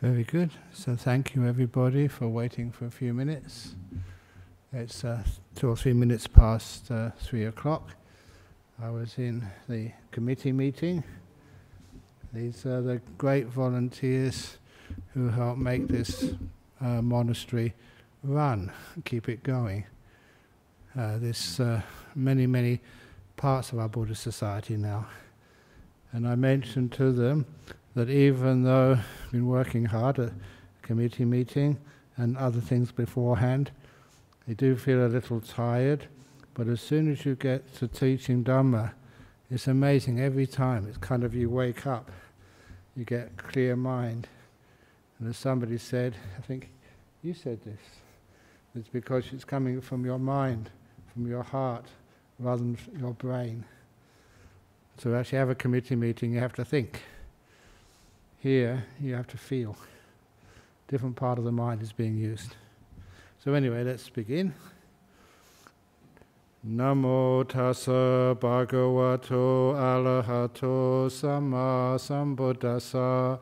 Very good. So thank you everybody for waiting for a few minutes. It's uh, two or three minutes past uh, three o'clock. I was in the committee meeting. These are the great volunteers who help make this uh, monastery run, keep it going. Uh, there's uh, many, many parts of our Buddhist society now. And I mentioned to them that even though I've been working hard at a committee meeting and other things beforehand, you do feel a little tired. But as soon as you get to teaching Dhamma, it's amazing every time. It's kind of you wake up, you get a clear mind. And as somebody said, I think you said this, it's because it's coming from your mind, from your heart, rather than your brain. To actually have a committee meeting, you have to think. Here, you have to feel. Different part of the mind is being used. So anyway, let's begin. Namo tassa bhagavato arahato sama sambuddhassa.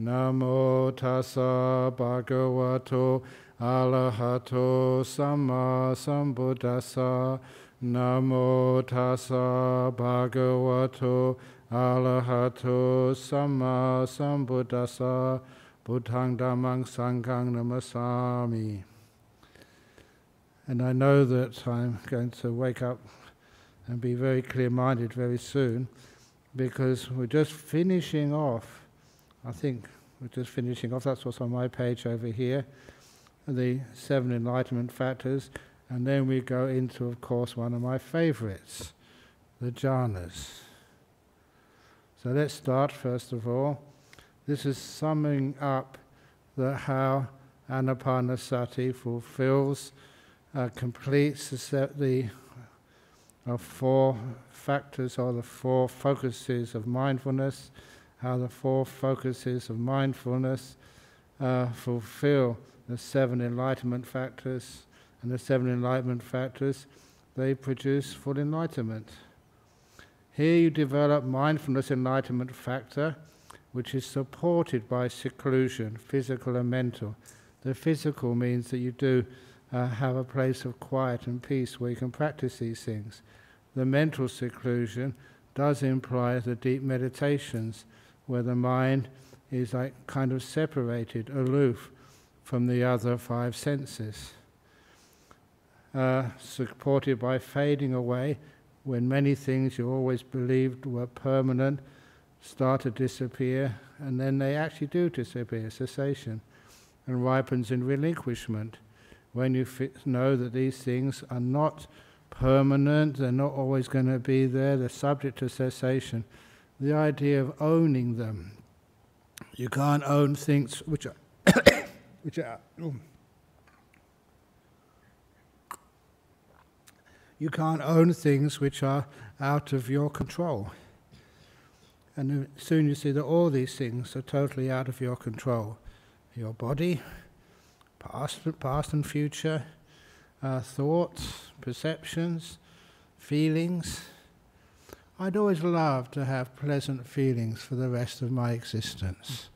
Namo tassa bhagavato arahato sama sambuddhassa. Namo tassa bhagavato Arahato Sama Sambuddhasa Buddhang Dhammang Sanghang Namasami. And I know that I'm going to wake up and be very clear minded very soon because we're just finishing off, I think we're just finishing off, that's what's on my page over here, the seven enlightenment factors, and then we go into, of course, one of my favorites, the jhanas. So let's start first of all. This is summing up the how Anapanasati fulfills, uh, completes the, the uh, four factors or the four focuses of mindfulness, how the four focuses of mindfulness uh, fulfill the seven enlightenment factors, and the seven enlightenment factors, they produce full enlightenment. Here you develop mindfulness enlightenment factor, which is supported by seclusion, physical and mental. The physical means that you do uh, have a place of quiet and peace where you can practice these things. The mental seclusion does imply the deep meditations where the mind is like kind of separated, aloof from the other five senses. Uh, supported by fading away when many things you always believed were permanent start to disappear, and then they actually do disappear, cessation, and ripens in relinquishment. When you know that these things are not permanent, they're not always going to be there, they're subject to cessation. The idea of owning them. You can't own things which are, which are You can't own things which are out of your control. And soon you see that all these things are totally out of your control. Your body, past, past and future, uh, thoughts, perceptions, feelings. I'd always love to have pleasant feelings for the rest of my existence.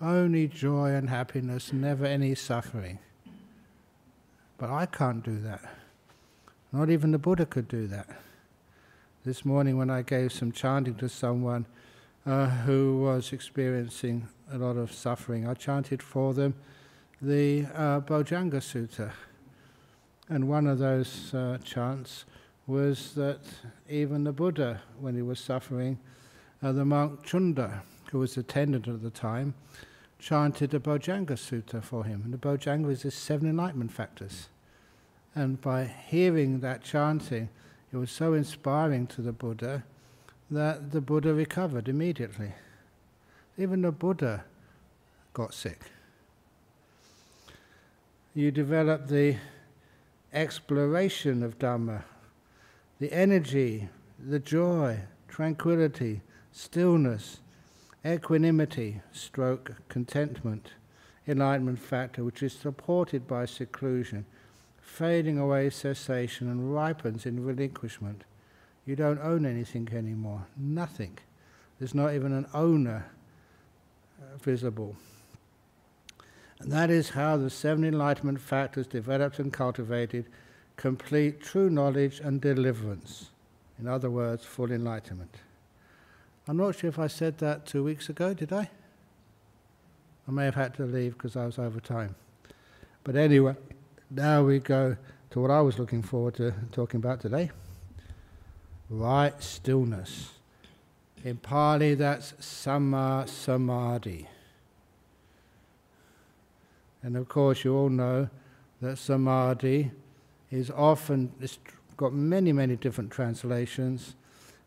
Only joy and happiness, never any suffering. But I can't do that. Not even the Buddha could do that. This morning, when I gave some chanting to someone uh, who was experiencing a lot of suffering, I chanted for them the uh, Bojjhanga Sutta. And one of those uh, chants was that even the Buddha, when he was suffering, uh, the monk Chunda, who was attendant at the time, chanted the Bojjhanga Sutta for him. And the Bojjhanga is the seven enlightenment factors. And by hearing that chanting, it was so inspiring to the Buddha that the Buddha recovered immediately. Even the Buddha got sick. You develop the exploration of Dhamma, the energy, the joy, tranquility, stillness, equanimity, stroke, contentment, enlightenment factor, which is supported by seclusion fading away cessation and ripens in relinquishment. You don't own anything anymore, nothing. There's not even an owner uh, visible. And that is how the seven enlightenment factors developed and cultivated complete true knowledge and deliverance. In other words, full enlightenment. I'm not sure if I said that two weeks ago, did I? I may have had to leave because I was over time. But anyway, now we go to what I was looking forward to talking about today right stillness. In Pali, that's Samma Samadhi. And of course, you all know that Samadhi is often, it's got many, many different translations,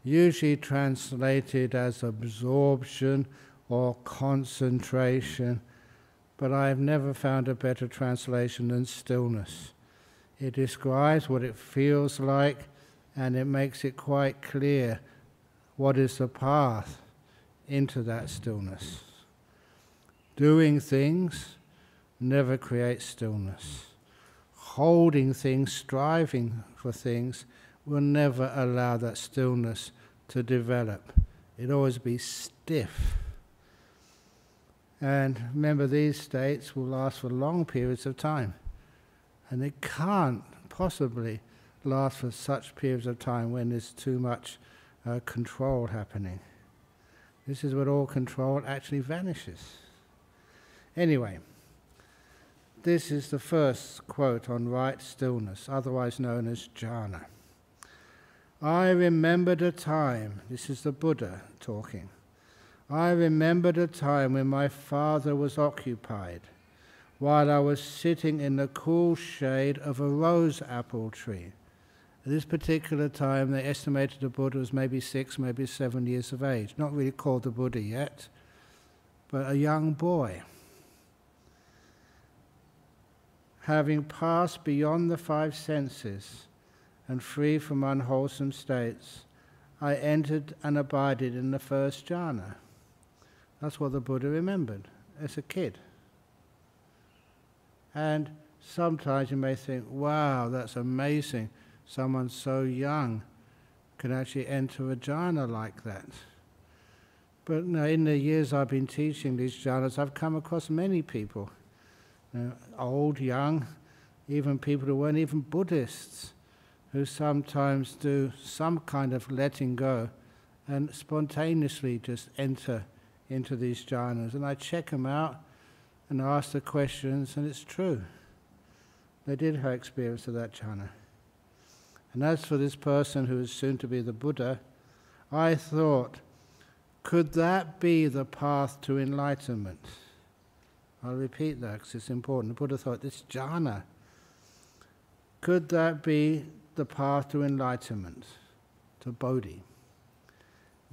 usually translated as absorption or concentration, but I have never found a better translation than stillness. It describes what it feels like and it makes it quite clear what is the path into that stillness. Doing things never creates stillness. Holding things, striving for things, will never allow that stillness to develop. It always be stiff. And remember, these states will last for long periods of time. And they can't possibly last for such periods of time when there's too much uh, control happening. This is where all control actually vanishes. Anyway, this is the first quote on right stillness, otherwise known as jhana. I remembered a time, this is the Buddha talking. I remembered a time when my father was occupied while I was sitting in the cool shade of a rose apple tree. At this particular time, they estimated the Buddha was maybe six, maybe seven years of age. Not really called the Buddha yet, but a young boy. Having passed beyond the five senses and free from unwholesome states, I entered and abided in the first jhana. That's what the Buddha remembered as a kid. And sometimes you may think, wow, that's amazing someone so young can actually enter a jhana like that. But you know, in the years I've been teaching these jhanas, I've come across many people, you know, old, young, even people who weren't even Buddhists, who sometimes do some kind of letting go and spontaneously just enter into these jhanas. And I check them out and ask the questions, and it's true. They did have experience of that jhana. And as for this person who is soon to be the Buddha, I thought, could that be the path to enlightenment? I'll repeat that because it's important. The Buddha thought, this jhana, could that be the path to enlightenment, to Bodhi?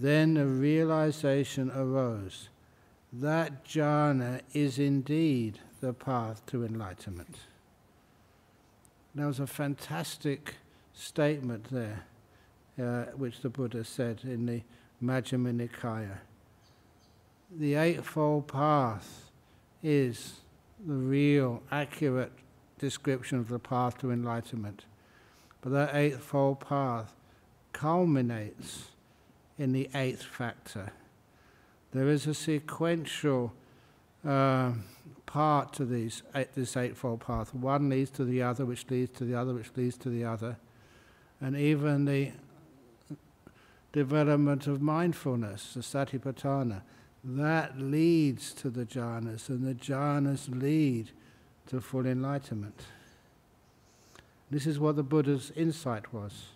Then a realization arose. That jhana is indeed the path to enlightenment. That was a fantastic statement there, uh, which the Buddha said in the Majjhima Nikaya. The Eightfold Path is the real, accurate description of the path to enlightenment. But that Eightfold Path culminates in the eighth factor. There is a sequential uh, part to these, this Eightfold Path. One leads to the other, which leads to the other, which leads to the other and even the development of mindfulness, the satipatthana, that leads to the jhanas, and the jhanas lead to full enlightenment. This is what the Buddha's insight was.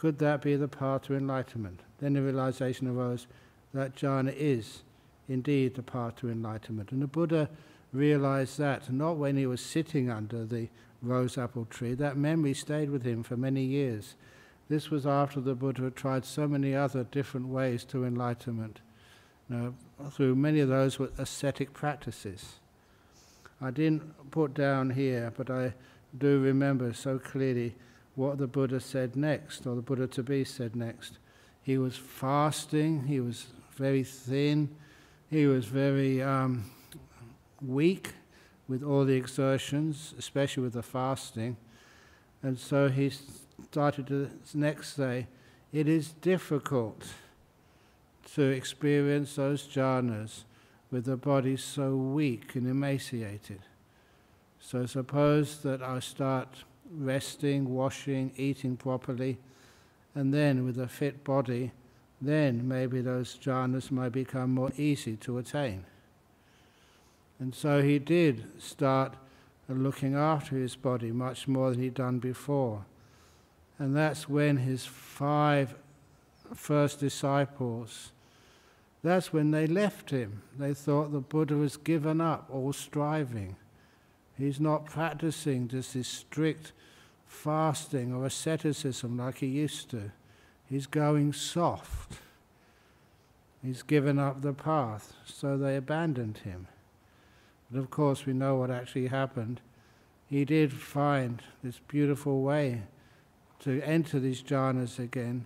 Could that be the path to enlightenment? Then the realization arose that jhana is indeed the path to enlightenment. And the Buddha realized that not when he was sitting under the rose apple tree. That memory stayed with him for many years. This was after the Buddha had tried so many other different ways to enlightenment. Know, through many of those were ascetic practices. I didn't put down here, but I do remember so clearly what the Buddha said next, or the Buddha to be said next. He was fasting, he was very thin, he was very um, weak, with all the exertions, especially with the fasting. And so he started to next say, it is difficult to experience those jhanas with the body so weak and emaciated. So suppose that I start resting, washing, eating properly, and then with a fit body, then maybe those jhanas might become more easy to attain. And so he did start looking after his body much more than he'd done before. And that's when his five first disciples, that's when they left him. They thought the Buddha has given up all striving. He's not practicing just this strict fasting or asceticism like he used to. He's going soft. He's given up the path, so they abandoned him. But of course, we know what actually happened. He did find this beautiful way to enter these jhanas again,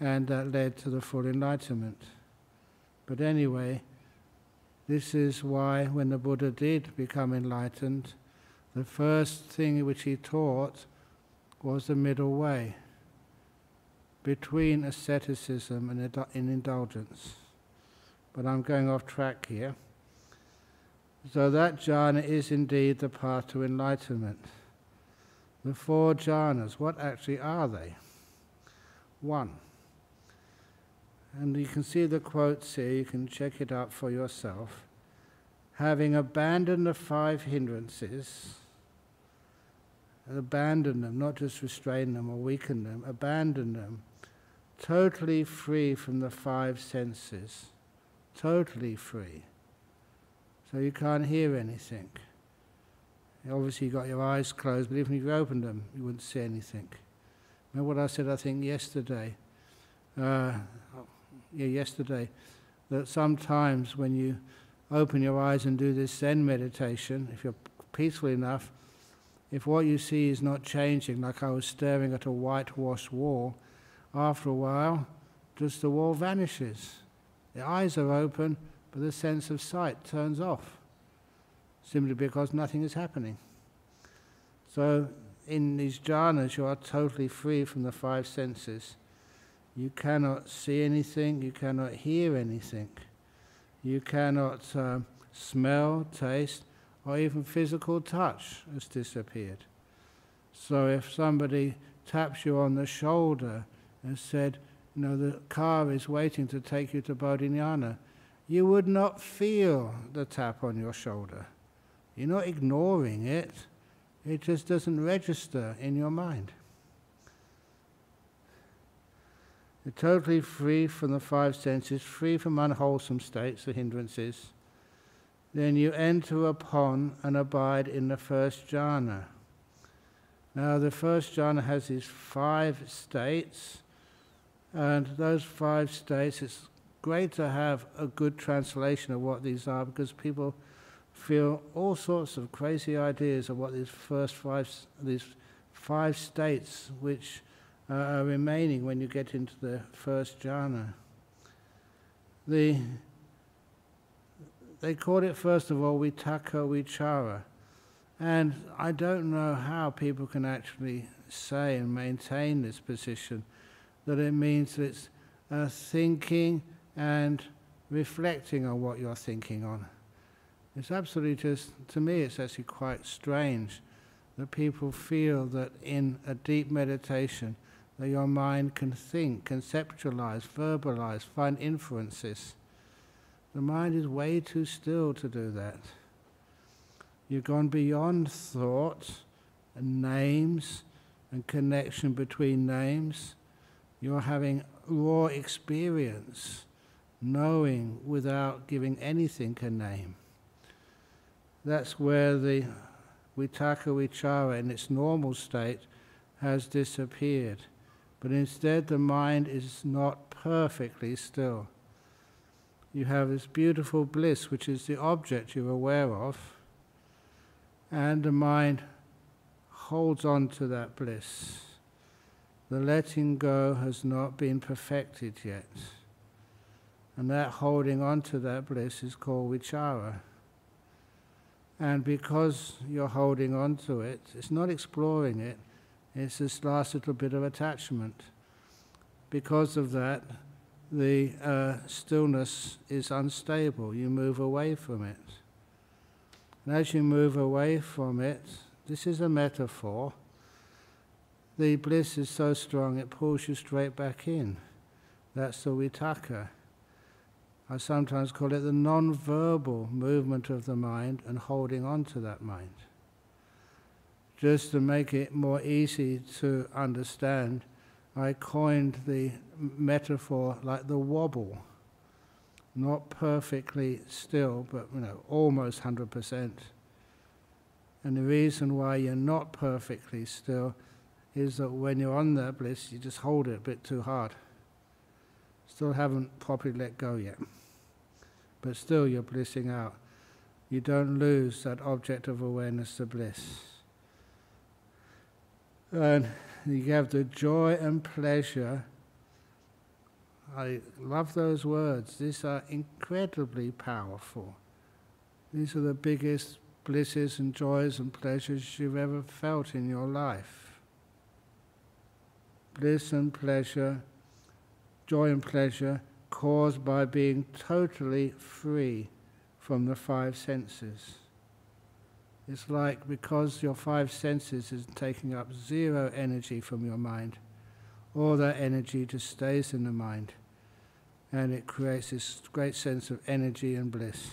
and that led to the full enlightenment. But anyway, this is why when the Buddha did become enlightened, the first thing which he taught was the middle way between asceticism and indulgence. But I'm going off track here. So that jhana is indeed the path to enlightenment. The four jhanas, what actually are they? One. And you can see the quotes here, you can check it out for yourself. Having abandoned the five hindrances, abandon them, not just restrain them or weaken them, abandon them, totally free from the five senses, totally free so you can't hear anything. Obviously, you've got your eyes closed, but even if you opened them, you wouldn't see anything. Remember what I said, I think, yesterday? Uh, yesterday, that sometimes when you open your eyes and do this Zen meditation, if you're peaceful enough, if what you see is not changing, like I was staring at a whitewashed wall, after a while, just the wall vanishes. The eyes are open, but the sense of sight turns off simply because nothing is happening. So, in these jhanas, you are totally free from the five senses. You cannot see anything, you cannot hear anything, you cannot uh, smell, taste, or even physical touch has disappeared. So, if somebody taps you on the shoulder and said, you know, the car is waiting to take you to Bodhinyana, you would not feel the tap on your shoulder. You're not ignoring it, it just doesn't register in your mind. You're totally free from the five senses, free from unwholesome states, the hindrances. Then you enter upon and abide in the first jhana. Now, the first jhana has these five states, and those five states, it's great to have a good translation of what these are because people feel all sorts of crazy ideas of what these first five, these five states which uh, are remaining when you get into the first jhana. The, they call it, first of all, vitakka vichara. And I don't know how people can actually say and maintain this position that it means that it's uh, thinking and reflecting on what you're thinking on. It's absolutely just, to me, it's actually quite strange that people feel that in a deep meditation, that your mind can think, conceptualize, verbalize, find inferences. The mind is way too still to do that. You've gone beyond thought and names and connection between names. You're having raw experience knowing without giving anything a name. That's where the vitakka vichara in its normal state has disappeared. But instead, the mind is not perfectly still. You have this beautiful bliss, which is the object you're aware of, and the mind holds on to that bliss. The letting go has not been perfected yet. And that holding on to that bliss is called vichara. And because you're holding on to it, it's not exploring it, it's this last little bit of attachment. Because of that, the uh, stillness is unstable. You move away from it. And as you move away from it, this is a metaphor. The bliss is so strong it pulls you straight back in. That's the vitakka. I sometimes call it the non-verbal movement of the mind and holding on to that mind. Just to make it more easy to understand, I coined the metaphor like the wobble. Not perfectly still, but you know, almost 100%. And the reason why you're not perfectly still is that when you're on that bliss, you just hold it a bit too hard. Still haven't properly let go yet. But still, you're blissing out. You don't lose that object of awareness, the bliss. And you have the joy and pleasure. I love those words. These are incredibly powerful. These are the biggest blisses and joys and pleasures you've ever felt in your life. Bliss and pleasure, joy and pleasure caused by being totally free from the five senses. It's like because your five senses is taking up zero energy from your mind, all that energy just stays in the mind and it creates this great sense of energy and bliss.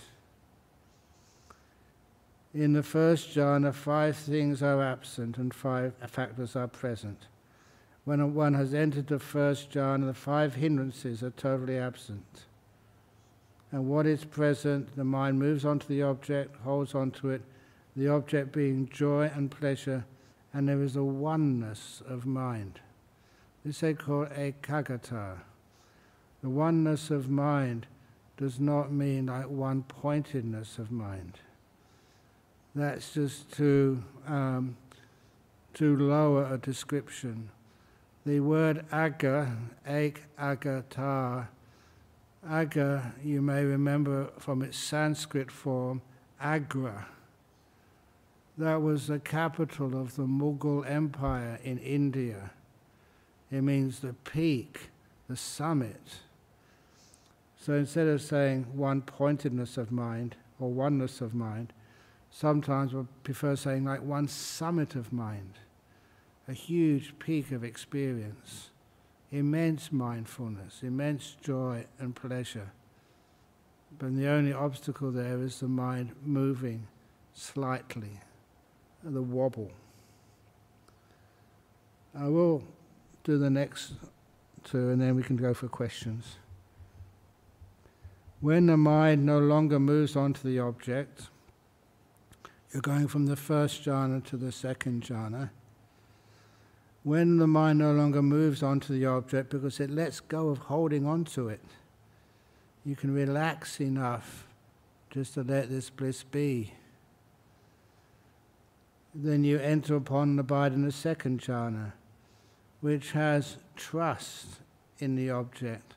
In the first jhana, five things are absent and five factors are present. When one has entered the first jhana, the five hindrances are totally absent. And what is present, the mind moves onto the object, holds onto it, the object being joy and pleasure, and there is a oneness of mind. This they call ekaggata. The oneness of mind does not mean like one pointedness of mind. That's just too, um, lower a description. The word aga, ek agata, aga, you may remember from its Sanskrit form, Agra that was the capital of the Mughal Empire in India. It means the peak, the summit. So instead of saying one pointedness of mind or oneness of mind, sometimes we prefer saying like one summit of mind, a huge peak of experience, immense mindfulness, immense joy and pleasure. But the only obstacle there is the mind moving slightly the wobble. I will do the next two and then we can go for questions. When the mind no longer moves on to the object, you're going from the first jhana to the second jhana. When the mind no longer moves on to the object because it lets go of holding on to it, you can relax enough just to let this bliss be then you enter upon and abide in the second jhana, which has trust in the object.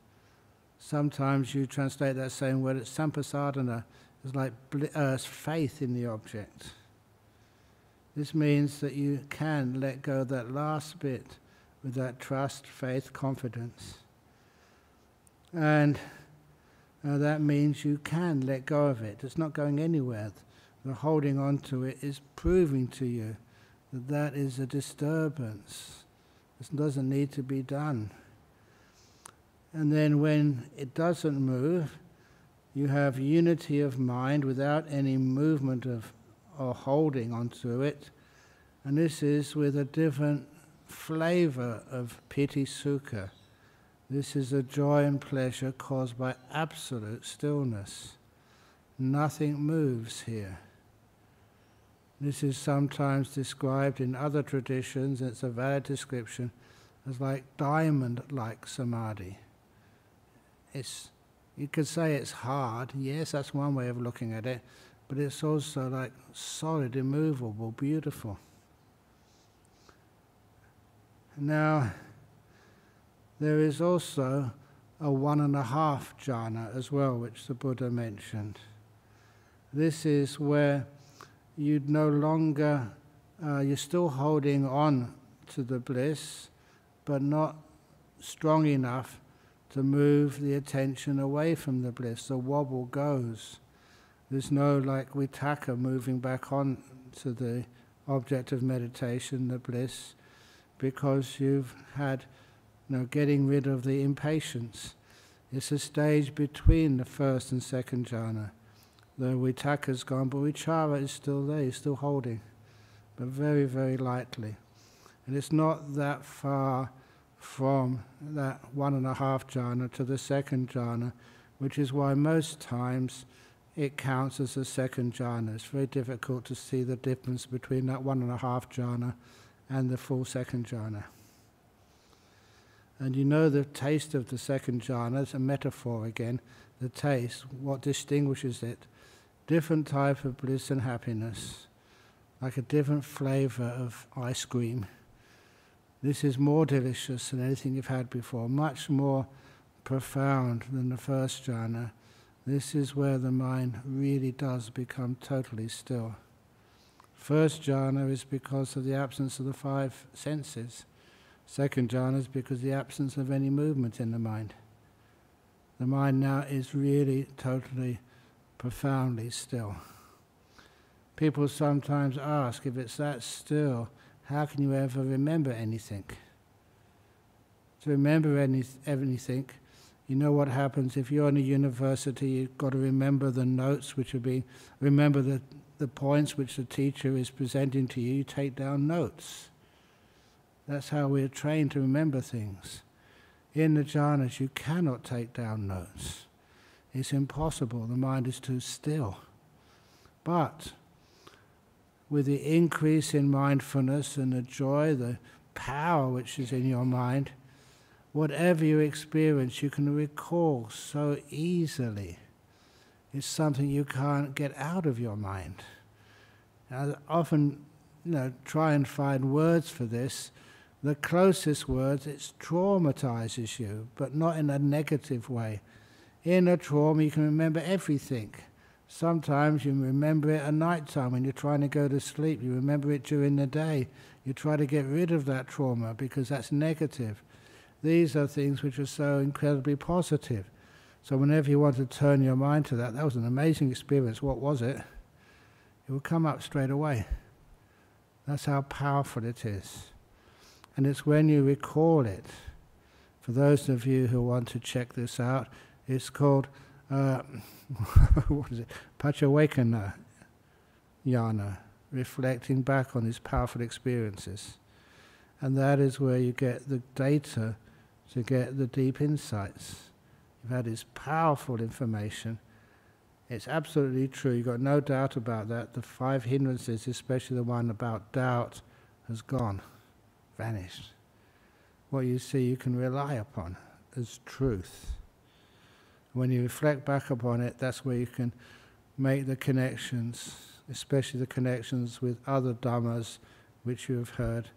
Sometimes you translate that same word, it's sampasadana, it's like uh, faith in the object. This means that you can let go of that last bit with that trust, faith, confidence. And uh, that means you can let go of it. It's not going anywhere holding on to it is proving to you that that is a disturbance. This doesn't need to be done. And then when it doesn't move, you have unity of mind without any movement of or holding onto it. And this is with a different flavor of piti sukha. This is a joy and pleasure caused by absolute stillness. Nothing moves here. This is sometimes described in other traditions, it's a valid description, as like diamond like samadhi. It's, you could say it's hard, yes, that's one way of looking at it, but it's also like solid, immovable, beautiful. Now, there is also a one and a half jhana as well, which the Buddha mentioned. This is where you'd no longer, uh, you're still holding on to the bliss, but not strong enough to move the attention away from the bliss. The wobble goes. There's no like vitakka moving back on to the object of meditation, the bliss, because you've had you know, getting rid of the impatience. It's a stage between the first and second jhana. The vitakka's gone, but vichara is still there, he's still holding, but very, very lightly. And it's not that far from that one and a half jhana to the second jhana, which is why most times it counts as a second jhana. It's very difficult to see the difference between that one and a half jhana and the full second jhana. And you know the taste of the second jhana, it's a metaphor again, the taste, what distinguishes it. Different type of bliss and happiness, like a different flavor of ice cream. This is more delicious than anything you've had before, much more profound than the first jhana. This is where the mind really does become totally still. First jhana is because of the absence of the five senses. Second jhana is because of the absence of any movement in the mind. The mind now is really totally, profoundly still. People sometimes ask if it's that still, how can you ever remember anything? To remember any, anything, you know what happens if you're in a university, you've got to remember the notes which are being, remember the, the points which the teacher is presenting to you, you take down notes. That's how we're trained to remember things. In the jhanas, you cannot take down notes. It's impossible. The mind is too still. But with the increase in mindfulness and the joy, the power which is in your mind, whatever you experience, you can recall so easily. It's something you can't get out of your mind. I often you know, try and find words for this the closest words, it traumatizes you, but not in a negative way. In a trauma, you can remember everything. Sometimes you remember it at night time when you're trying to go to sleep. You remember it during the day. You try to get rid of that trauma because that's negative. These are things which are so incredibly positive. So whenever you want to turn your mind to that, that was an amazing experience. What was it? It will come up straight away. That's how powerful it is. And it's when you recall it. For those of you who want to check this out, it's called, uh, what is it? Paccavekkhana Jnana, reflecting back on these powerful experiences. And that is where you get the data to get the deep insights. You've had this powerful information. It's absolutely true. You've got no doubt about that. The five hindrances, especially the one about doubt, has gone vanished. What you see, you can rely upon as truth. When you reflect back upon it, that's where you can make the connections, especially the connections with other dhammas which you have heard,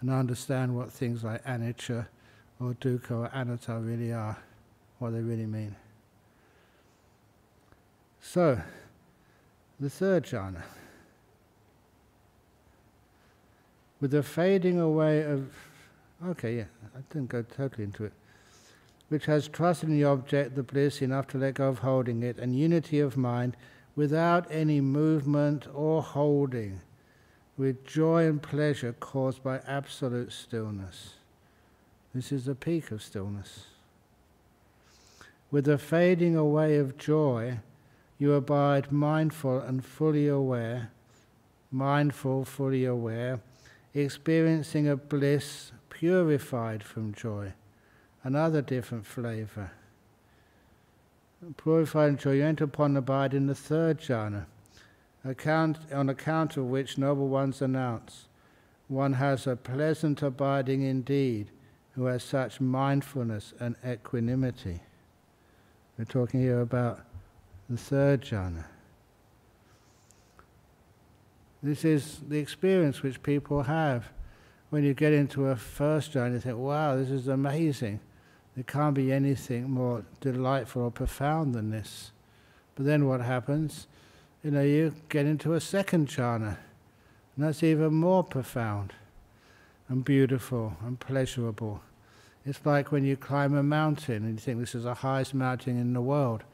and understand what things like anicca or dukkha or anatta really are, what they really mean. So, the third jhana. with the fading away of, okay, yeah, I didn't go totally into it, which has trust in the object, the bliss, enough to let go of holding it, and unity of mind without any movement or holding, with joy and pleasure caused by absolute stillness. This is the peak of stillness. With the fading away of joy, you abide mindful and fully aware, mindful, fully aware experiencing a bliss purified from joy, another different flavor. Purified joy, you enter upon abide in the third jhana, account, on account of which noble ones announce one has a pleasant abiding indeed who has such mindfulness and equanimity. We're talking here about the third jhana. This is the experience which people have. When you get into a first jhana, you think, wow, this is amazing. There can't be anything more delightful or profound than this. But then what happens? You know, you get into a second jhana, and that's even more profound and beautiful and pleasurable. It's like when you climb a mountain and you think this is the highest mountain in the world,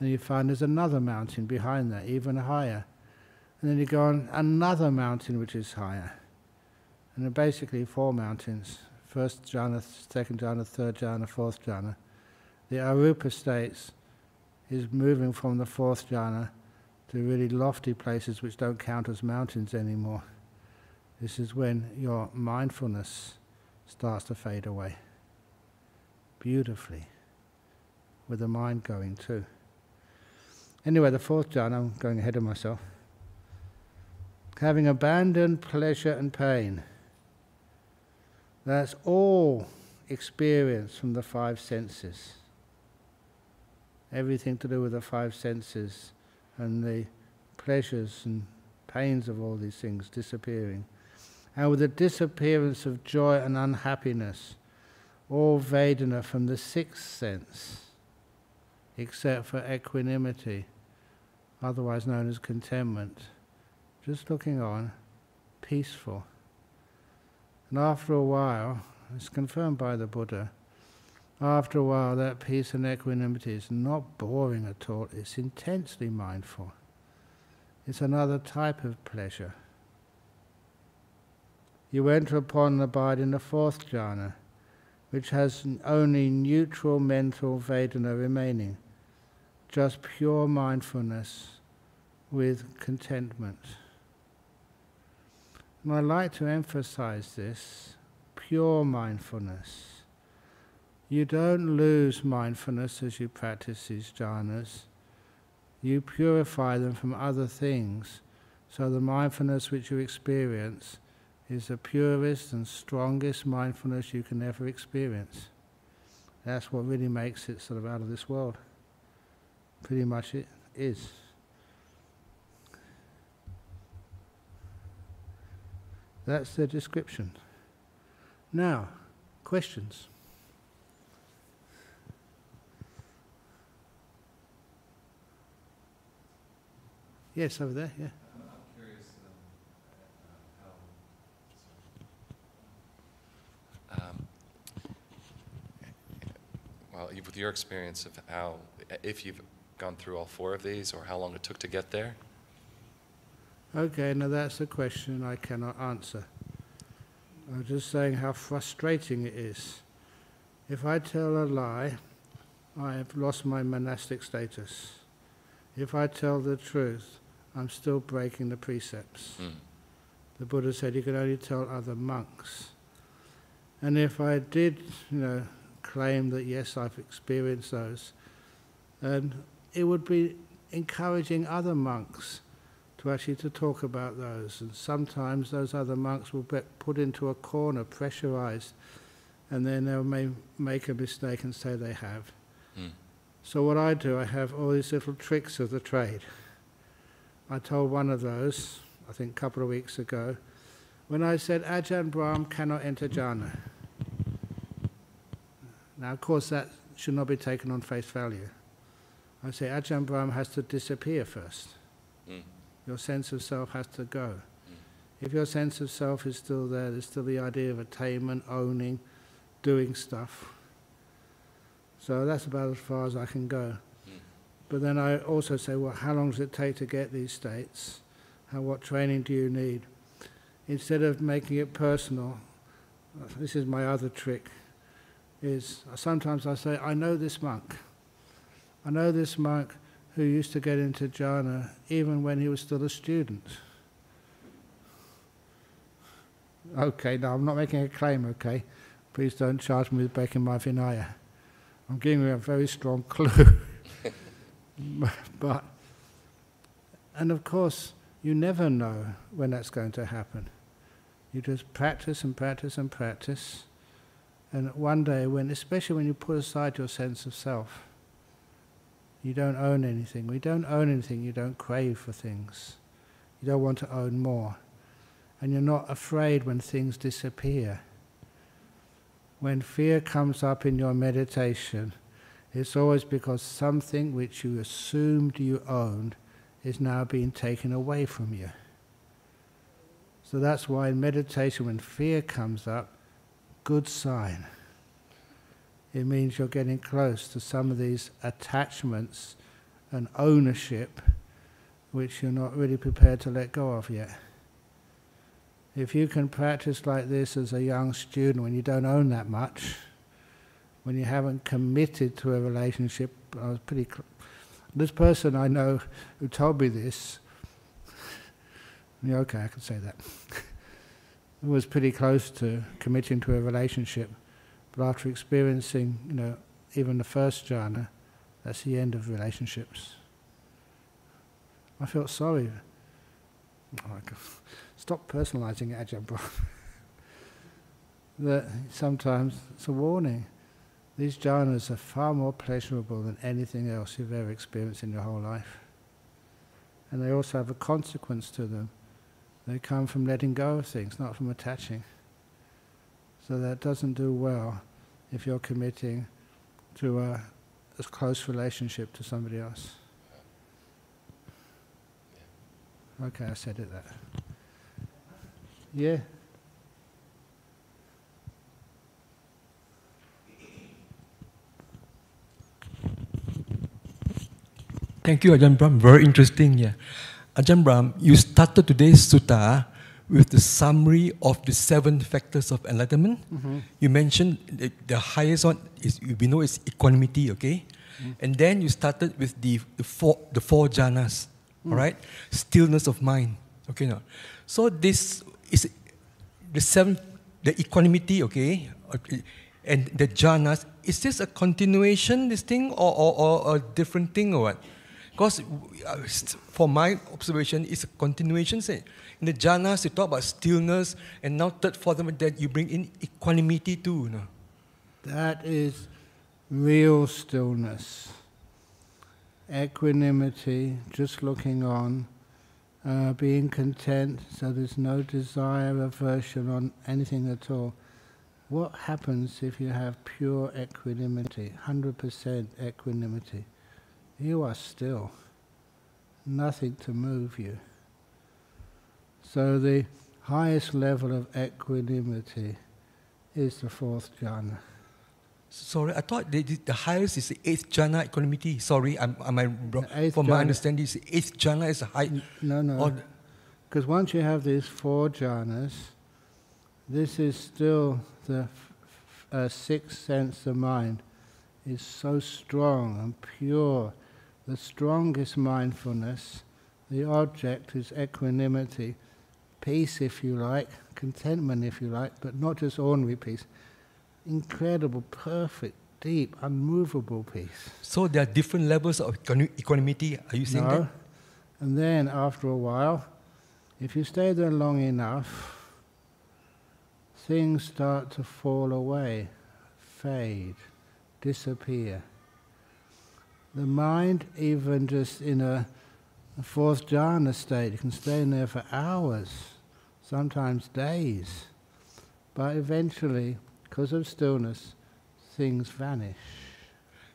and you find there's another mountain behind that, even higher. And then you go on another mountain which is higher. And there are basically four mountains first jhana, second jhana, third jhana, fourth jhana. The arupa states is moving from the fourth jhana to really lofty places which don't count as mountains anymore. This is when your mindfulness starts to fade away. Beautifully. With the mind going too. Anyway, the fourth jhana, I'm going ahead of myself. Having abandoned pleasure and pain. That's all experience from the five senses. Everything to do with the five senses and the pleasures and pains of all these things disappearing. And with the disappearance of joy and unhappiness, all Vedana from the sixth sense, except for equanimity, otherwise known as contentment, just looking on, peaceful. And after a while, it's confirmed by the Buddha, after a while that peace and equanimity is not boring at all, it's intensely mindful. It's another type of pleasure. You enter upon and abide in the fourth jhana, which has only neutral mental Vedana remaining, just pure mindfulness with contentment. And I like to emphasize this pure mindfulness. You don't lose mindfulness as you practice these jhanas. You purify them from other things. So the mindfulness which you experience is the purest and strongest mindfulness you can ever experience. That's what really makes it sort of out of this world. Pretty much it is. That's the description. Now, questions? Yes, over there, yeah. Um, well, with your experience of how, if you've gone through all four of these, or how long it took to get there? Okay, now that's a question I cannot answer. I'm just saying how frustrating it is. If I tell a lie, I have lost my monastic status. If I tell the truth, I'm still breaking the precepts. Mm. The Buddha said you can only tell other monks. And if I did, you know, claim that yes, I've experienced those, and it would be encouraging other monks to actually to talk about those. And sometimes those other monks will be put into a corner, pressurized, and then they may make a mistake and say they have. Mm. So what I do, I have all these little tricks of the trade. I told one of those, I think a couple of weeks ago, when I said Ajahn Brahm cannot enter jhana. Now, of course, that should not be taken on face value. I say Ajahn Brahm has to disappear first. Mm. Your sense of self has to go. If your sense of self is still there, there's still the idea of attainment, owning, doing stuff. So that's about as far as I can go. But then I also say, well, how long does it take to get these states? How, what training do you need? Instead of making it personal, this is my other trick, is sometimes I say, I know this monk. I know this monk who used to get into jhana even when he was still a student. Okay, now I'm not making a claim, okay? Please don't charge me with breaking my Vinaya. I'm giving you a very strong clue. but, and of course, you never know when that's going to happen. You just practice and practice and practice. And one day, when, especially when you put aside your sense of self, you don't own anything. We don't own anything, you don't crave for things. You don't want to own more. And you're not afraid when things disappear. When fear comes up in your meditation, it's always because something which you assumed you owned is now being taken away from you. So that's why in meditation, when fear comes up, good sign. It means you're getting close to some of these attachments and ownership which you're not really prepared to let go of yet. If you can practice like this as a young student when you don't own that much, when you haven't committed to a relationship, I was pretty. This person I know who told me this, okay, I can say that, was pretty close to committing to a relationship, but after experiencing, you know, even the first jhana, that's the end of relationships. I felt sorry. Oh, stop personalizing it, Ajahn that sometimes it's a warning. These jhanas are far more pleasurable than anything else you've ever experienced in your whole life. And they also have a consequence to them. They come from letting go of things, not from attaching. So that doesn't do well if you're committing to a, a close relationship to somebody else. Okay, I said it that. Yeah. Thank you, Ajahn Brahm. Very interesting. Yeah, Ajahn Brahm, you started today's sutta with the summary of the seven factors of enlightenment. Mm-hmm. You mentioned the, the highest one is we know is equanimity, okay, Mm. and then you started with the, the four the four jhanas, Mm. all right, stillness of mind, okay. Now, so this is the seven the equanimity, okay, okay, and the jhanas. Is this a continuation, this thing, or, or, or a different thing, or what? Because uh, for my observation, it's a continuation. Say, in the jhanas, you talk about stillness, and now third, fourth, that you bring in equanimity too. No? That is real stillness, equanimity, just looking on, uh, being content, so there's no desire, aversion on anything at all. What happens if you have pure equanimity, 100% equanimity? You are still, nothing to move you. So the highest level of equanimity is the fourth jhana. Sorry, I thought the, the, the highest is the eighth jhana equanimity. Sorry, I'm, am I wrong? Eighth For my understanding, the eighth jhana is the high. No, no. Because once you have these four jhanas, this is still the uh, sixth sense of mind is so strong and pure. The strongest mindfulness, the object is equanimity, peace if you like, contentment if you like, but not just ordinary peace. Incredible, perfect, deep, unmovable peace. so there are different levels of equanimity. Are you saying No. that? And then after a while, if you stay there long enough, things start to fall away, fade, disappear. The mind, even just in a, a fourth jhana state, you can stay in there for hours, sometimes days. But eventually, because of stillness, things vanish.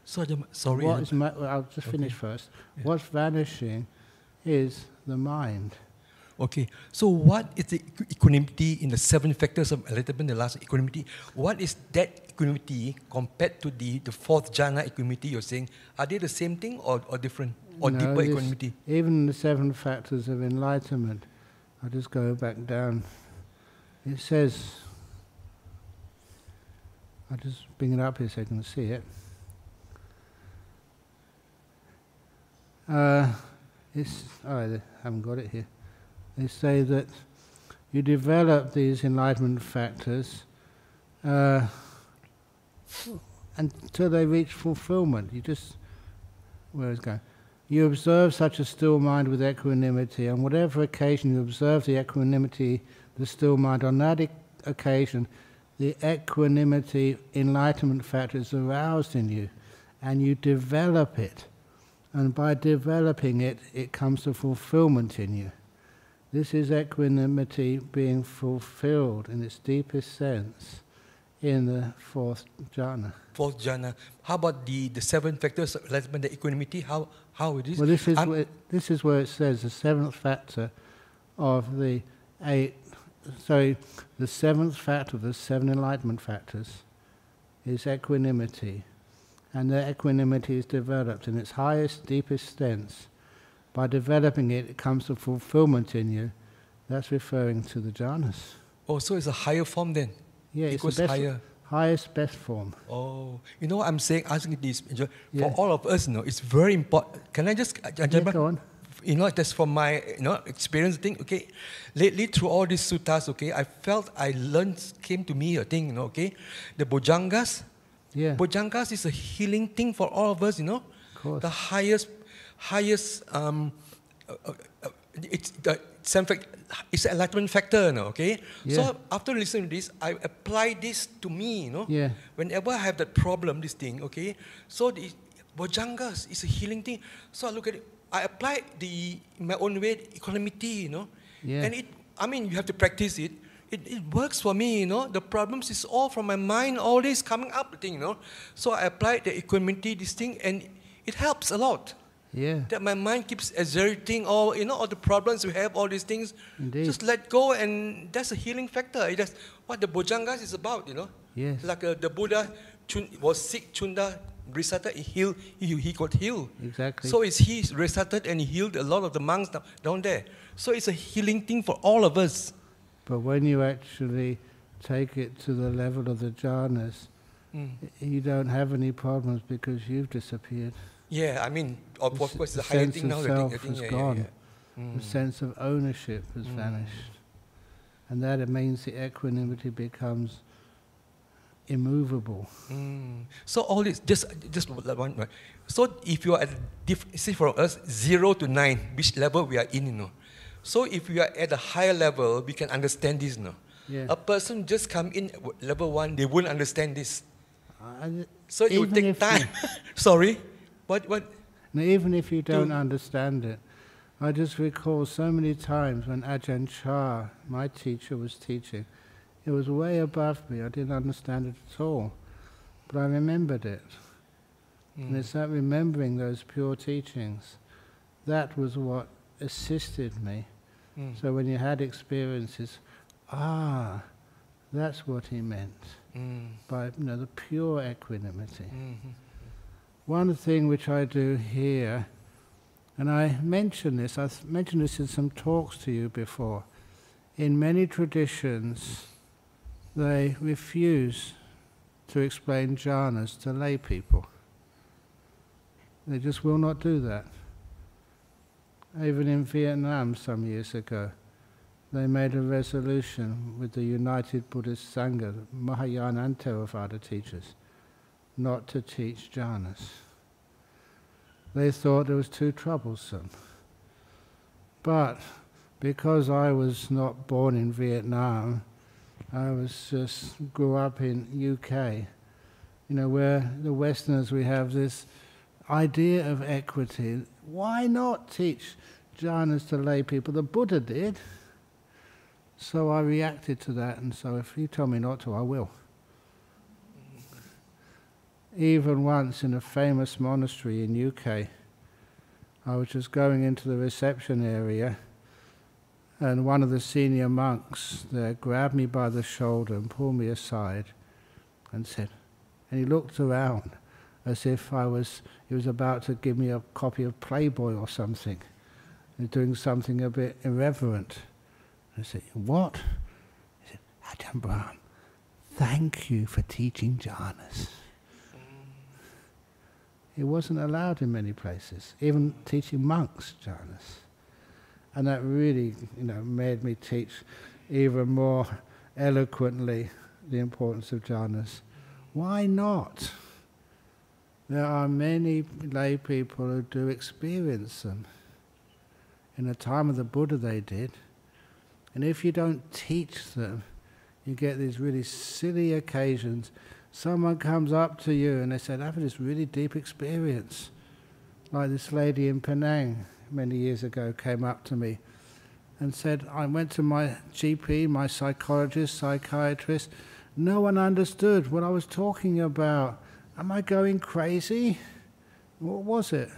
So, sorry. What is Ajahn- is ma- I'll just Okay. finish first. Yeah. What's vanishing is the mind. Okay, so what is the equanimity in the seven factors of enlightenment, the last equanimity? What is that equanimity compared to the, the fourth jhana equanimity you're saying? Are they the same thing or, or different? Or No, deeper equanimity? Even the seven factors of enlightenment. I'll just go back down. It says, I'll just bring it up here so you can see it. Uh, it's, oh, I haven't got it here. They say that you develop these enlightenment factors uh, until they reach fulfillment. You just, where is it going? You observe such a still mind with equanimity. On whatever occasion you observe the equanimity, the still mind, on that occasion, the equanimity enlightenment factor is aroused in you, and you develop it. And by developing it, it comes to fulfillment in you. This is equanimity being fulfilled in its deepest sense in the fourth jhana. Fourth jhana. How about the, the seven factors of enlightenment, the equanimity? How, how it is? Well, this is, I'm- where, this is where it says the seventh factor of the eight, sorry, the seventh factor of the seven enlightenment factors is equanimity. And the equanimity is developed in its highest, deepest sense. By developing it, it comes to fulfillment in you. That's referring to the jhanas. Oh, so it's a higher form then? Yeah, it it's goes the best, higher. highest, best form. Oh, you know what I'm saying, asking this, for Yeah. all of us, you know, it's very important. Can I just, uh, Yeah, go on. you know, just from my you know experience thing. Okay, lately through all these suttas, okay, I felt I learned came to me a thing, you know, okay, the bojjhangas. Yeah, Bojjhangas is a healing thing for all of us, you know. of course. The highest, highest, um, uh, uh, uh, it's the fact, it's an enlightenment factor, you know, okay. Yeah. So after listening to this, I apply this to me, you know. Yeah. Whenever I have that problem, this thing, okay. So the bojjhangas is a healing thing. So I look at it, I apply the in my own way equanimity, you know. Yeah. And it, I mean, you have to practice it. It, it works for me, you know. The problems is all from my mind, all this coming up, thing, you know. So I apply the equanimity, this thing, and it helps a lot. Yeah, That my mind keeps exerting all, you know, all the problems we have, all these things. Indeed. Just let go, and that's a healing factor. That's what the Bojjhangas is about, you know. Yes. Like uh, the Buddha chun, was sick, Chunda recited, he healed, he, he got healed. exactly. So it's he recited and healed a lot of the monks down- down there. So it's a healing thing for all of us. but when you actually take it to the level of the jhanas, Mm. you don't have any problems because you've disappeared. Yeah, I mean, of, The course, the the higher thing now. the thing, the thing, has yeah, gone. Yeah, yeah. The Mm. sense of ownership has Mm. vanished. And that it means the equanimity becomes immovable. Mm. So all this, just just one. right. So if you are at diff, see for us zero to nine, which level we are in, you know. So if we are at a higher level, we can understand this, you know. Yeah. A person just come in level one, they won't understand this. I- So it will take time. Sorry, what what? Now, even if you don't Do- understand it, I just recall so many times when Ajahn Chah, my teacher, was teaching. It was way above me. I didn't understand it at all. But I remembered it. And Mm. it's that remembering those pure teachings. That was what assisted me. Mm. So when you had experiences, ah, that's what he meant Mm. by you know, the pure equanimity. Mhm. One thing which I do here, and I mentioned this, I've mentioned this in some talks to you before. In many traditions, they refuse to explain jhanas to lay people. They just will not do that. Even in Vietnam some years ago, they made a resolution with the United Buddhist Sangha, Mahayana and Theravada teachers, not to teach jhanas. They thought it was too troublesome. But because I was not born in Vietnam, I was just grew up in UK, you know, where the Westerners we have this idea of equity. Why not teach jhanas to lay people? The Buddha did. So I reacted to that, and so if you tell me not to, I will. Even once in a famous monastery in UK, I was just going into the reception area, and one of the senior monks there grabbed me by the shoulder and pulled me aside, and said, and he looked around as if I was, he was about to give me a copy of Playboy or something, and doing something a bit irreverent. I said, What? He said, Ajahn Brahm, thank you for teaching jhanas. It wasn't allowed in many places, even teaching monks jhanas. And that really, you know, made me teach even more eloquently the importance of jhanas. Why not? There are many lay people who do experience them. In the time of the Buddha, they did. And if you don't teach them, you get these really silly occasions. Someone comes up to you and they said, I've had this really deep experience. Like this lady in Penang many years ago came up to me and said, I went to my GP, my psychologist, psychiatrist. No one understood what I was talking about. Am I going crazy? What was it?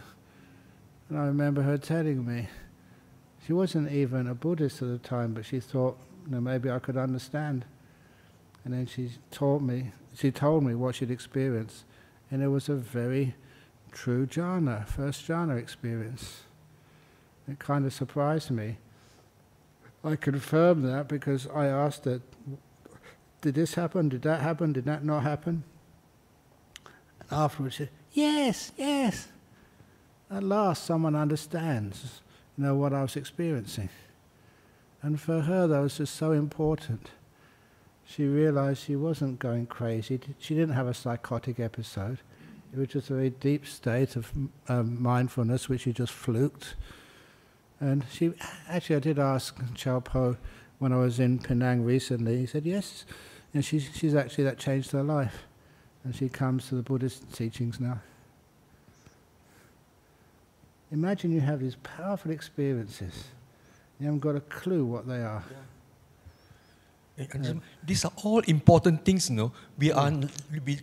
And I remember her telling me. She wasn't even a Buddhist at the time, but she thought, you know, maybe I could understand. And then she taught me she told me what she'd experienced, and it was a very true jhana, first jhana experience. It kind of surprised me. I confirmed that because I asked her, did this happen? Did that happen? Did that not happen? And afterwards she said, yes, yes. At last someone understands, you know, what I was experiencing. And for her that was just so important. She realized she wasn't going crazy. She didn't have a psychotic episode. It was just a very deep state of um, mindfulness which she just fluked. And she, actually, I did ask Chow Po when I was in Penang recently. He said, yes, and she's, she's actually, that changed her life. And she comes to the Buddhist teachings now. Imagine you have these powerful experiences. You haven't got a clue what they are. Yeah. Eh, yeah. These are all important things, you know. We are, we,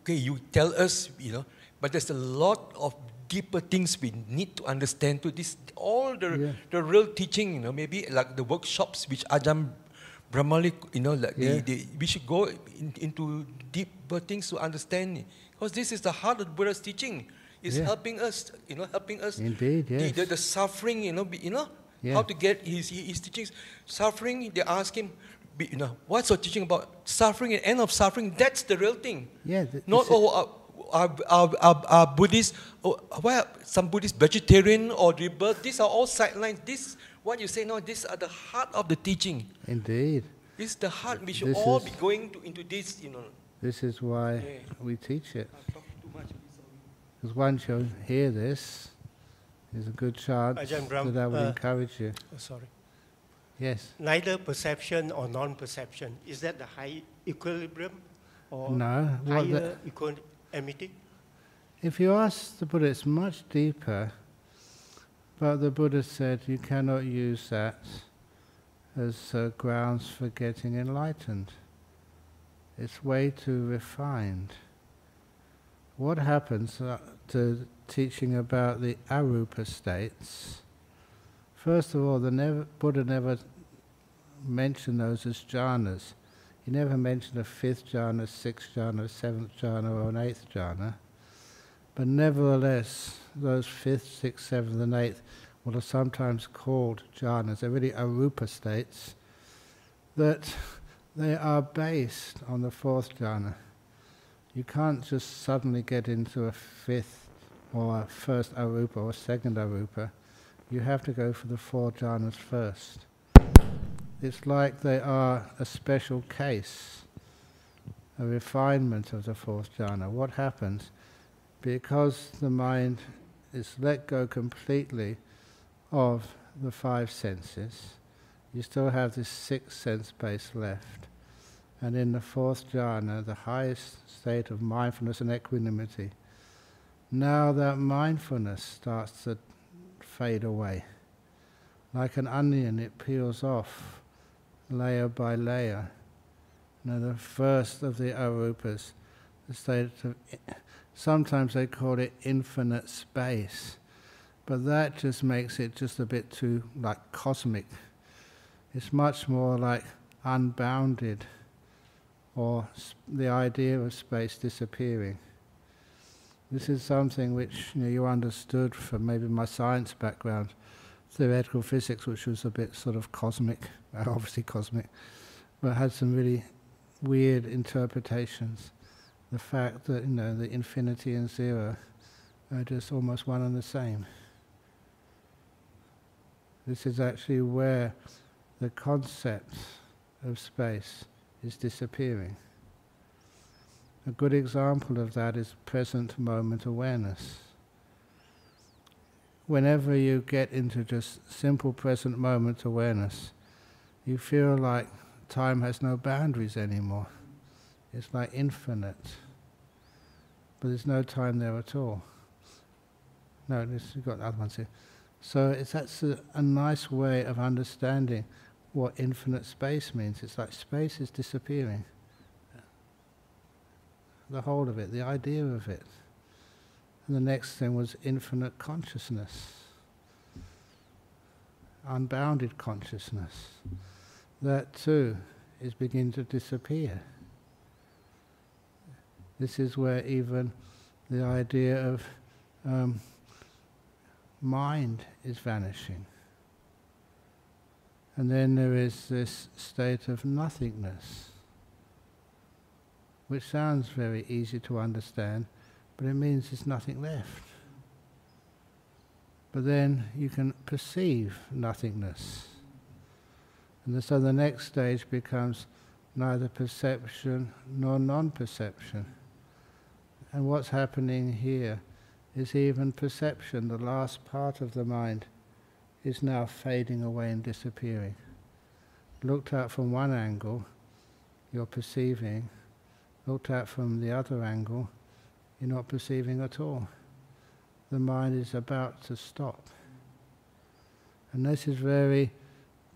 okay, you tell us, you know, but there's a lot of deeper things we need to understand to this all the yeah. the real teaching you know maybe like the workshops which Ajahn Brahmali you know like yeah. they, they, we should go in, into deeper things to understand because this is the heart of Buddha's teaching is yeah. helping us you know helping us indeed yes. the, the, the suffering you know be, you know how to get his his teachings suffering they ask him you know what's your teaching about suffering and end of suffering that's the real thing yeah not all uh, are, are, are, are Buddhists, oh, well, some Buddhists, vegetarian or rebirth, these are all sidelines. This, what you say now, these are the heart of the teaching. Indeed. This is the heart. We should this all be going to, into this, you know. This is why yeah. we teach it. Because once you hear this, there's a good chance Brahm, that I will uh, encourage you. Oh, sorry. Yes. Neither perception or non-perception. Is that the high equilibrium? Or no. Higher equilibrium? If you ask the Buddha, it's much deeper, but the Buddha said you cannot use that as uh, grounds for getting enlightened. It's way too refined. What happens uh, to teaching about the arupa states? First of all, the never, Buddha never mentioned those as jhanas. He never mentioned a fifth jhana, sixth jhana, seventh jhana, or an eighth jhana. But nevertheless, those fifth, sixth, seventh, and eighth, what are sometimes called jhanas, they're really arupa states, that they are based on the fourth jhana. You can't just suddenly get into a fifth or a first arupa or a second arupa. You have to go for the four jhanas first. It's like they are a special case, a refinement of the fourth jhana. What happens? Because the mind is let go completely of the five senses, you still have this sixth sense base left. And in the fourth jhana, the highest state of mindfulness and equanimity, now that mindfulness starts to fade away. Like an onion, it peels off layer by layer. Now, the first of the arupas, the state of, sometimes they call it infinite space, but that just makes it just a bit too like cosmic. It's much more like unbounded, or the idea of space disappearing. This is something which you, know, you understood from maybe my science background theoretical physics, which was a bit sort of cosmic, obviously cosmic, but had some really weird interpretations. The fact that you know the infinity and zero are just almost one and the same. This is actually where the concept of space is disappearing. A good example of that is present moment awareness whenever you get into just simple present moment awareness, you feel like time has no boundaries anymore. It's like infinite. But there's no time there at all. No, this, you've got other ones here. So it's, that's a, a nice way of understanding what infinite space means. It's like space is disappearing. The whole of it, the idea of it. And the next thing was infinite consciousness, unbounded consciousness. That too is beginning to disappear. This is where even the idea of um, mind is vanishing. And then there is this state of nothingness, which sounds very easy to understand, but it means there's nothing left. But then you can perceive nothingness. And so the next stage becomes neither perception nor non perception. And what's happening here is even perception, the last part of the mind, is now fading away and disappearing. Looked at from one angle, you're perceiving. Looked at from the other angle, you're not perceiving at all. The mind is about to stop. And this is very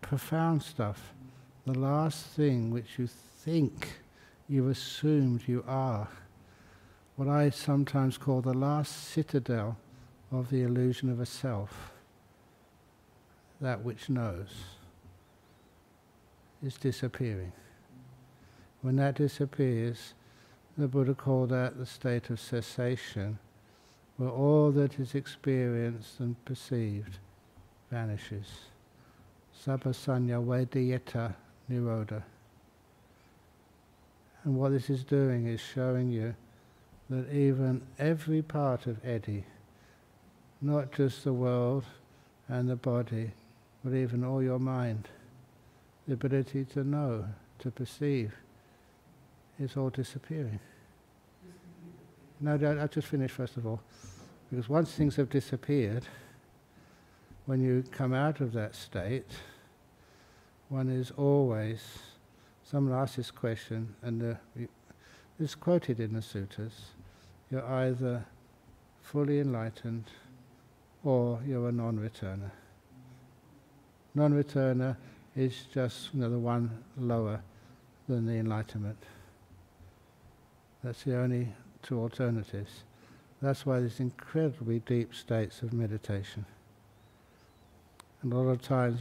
profound stuff. The last thing which you think you've assumed you are, what I sometimes call the last citadel of the illusion of a self, that which knows, is disappearing. When that disappears, the Buddha called that the state of cessation, where all that is experienced and perceived vanishes. Sabasanya Vedayata Nirodha. And what this is doing is showing you that even every part of Eddie, not just the world and the body, but even all your mind, the ability to know, to perceive, is all disappearing. No, I'll just finish first of all. Because once things have disappeared, when you come out of that state, one is always, someone asks this question, and uh, it's quoted in the sutras, you're either fully enlightened or you're a non-returner. Non-returner is just you know, one lower than the enlightenment. That's the only two alternatives. That's why there's incredibly deep states of meditation. And a lot of times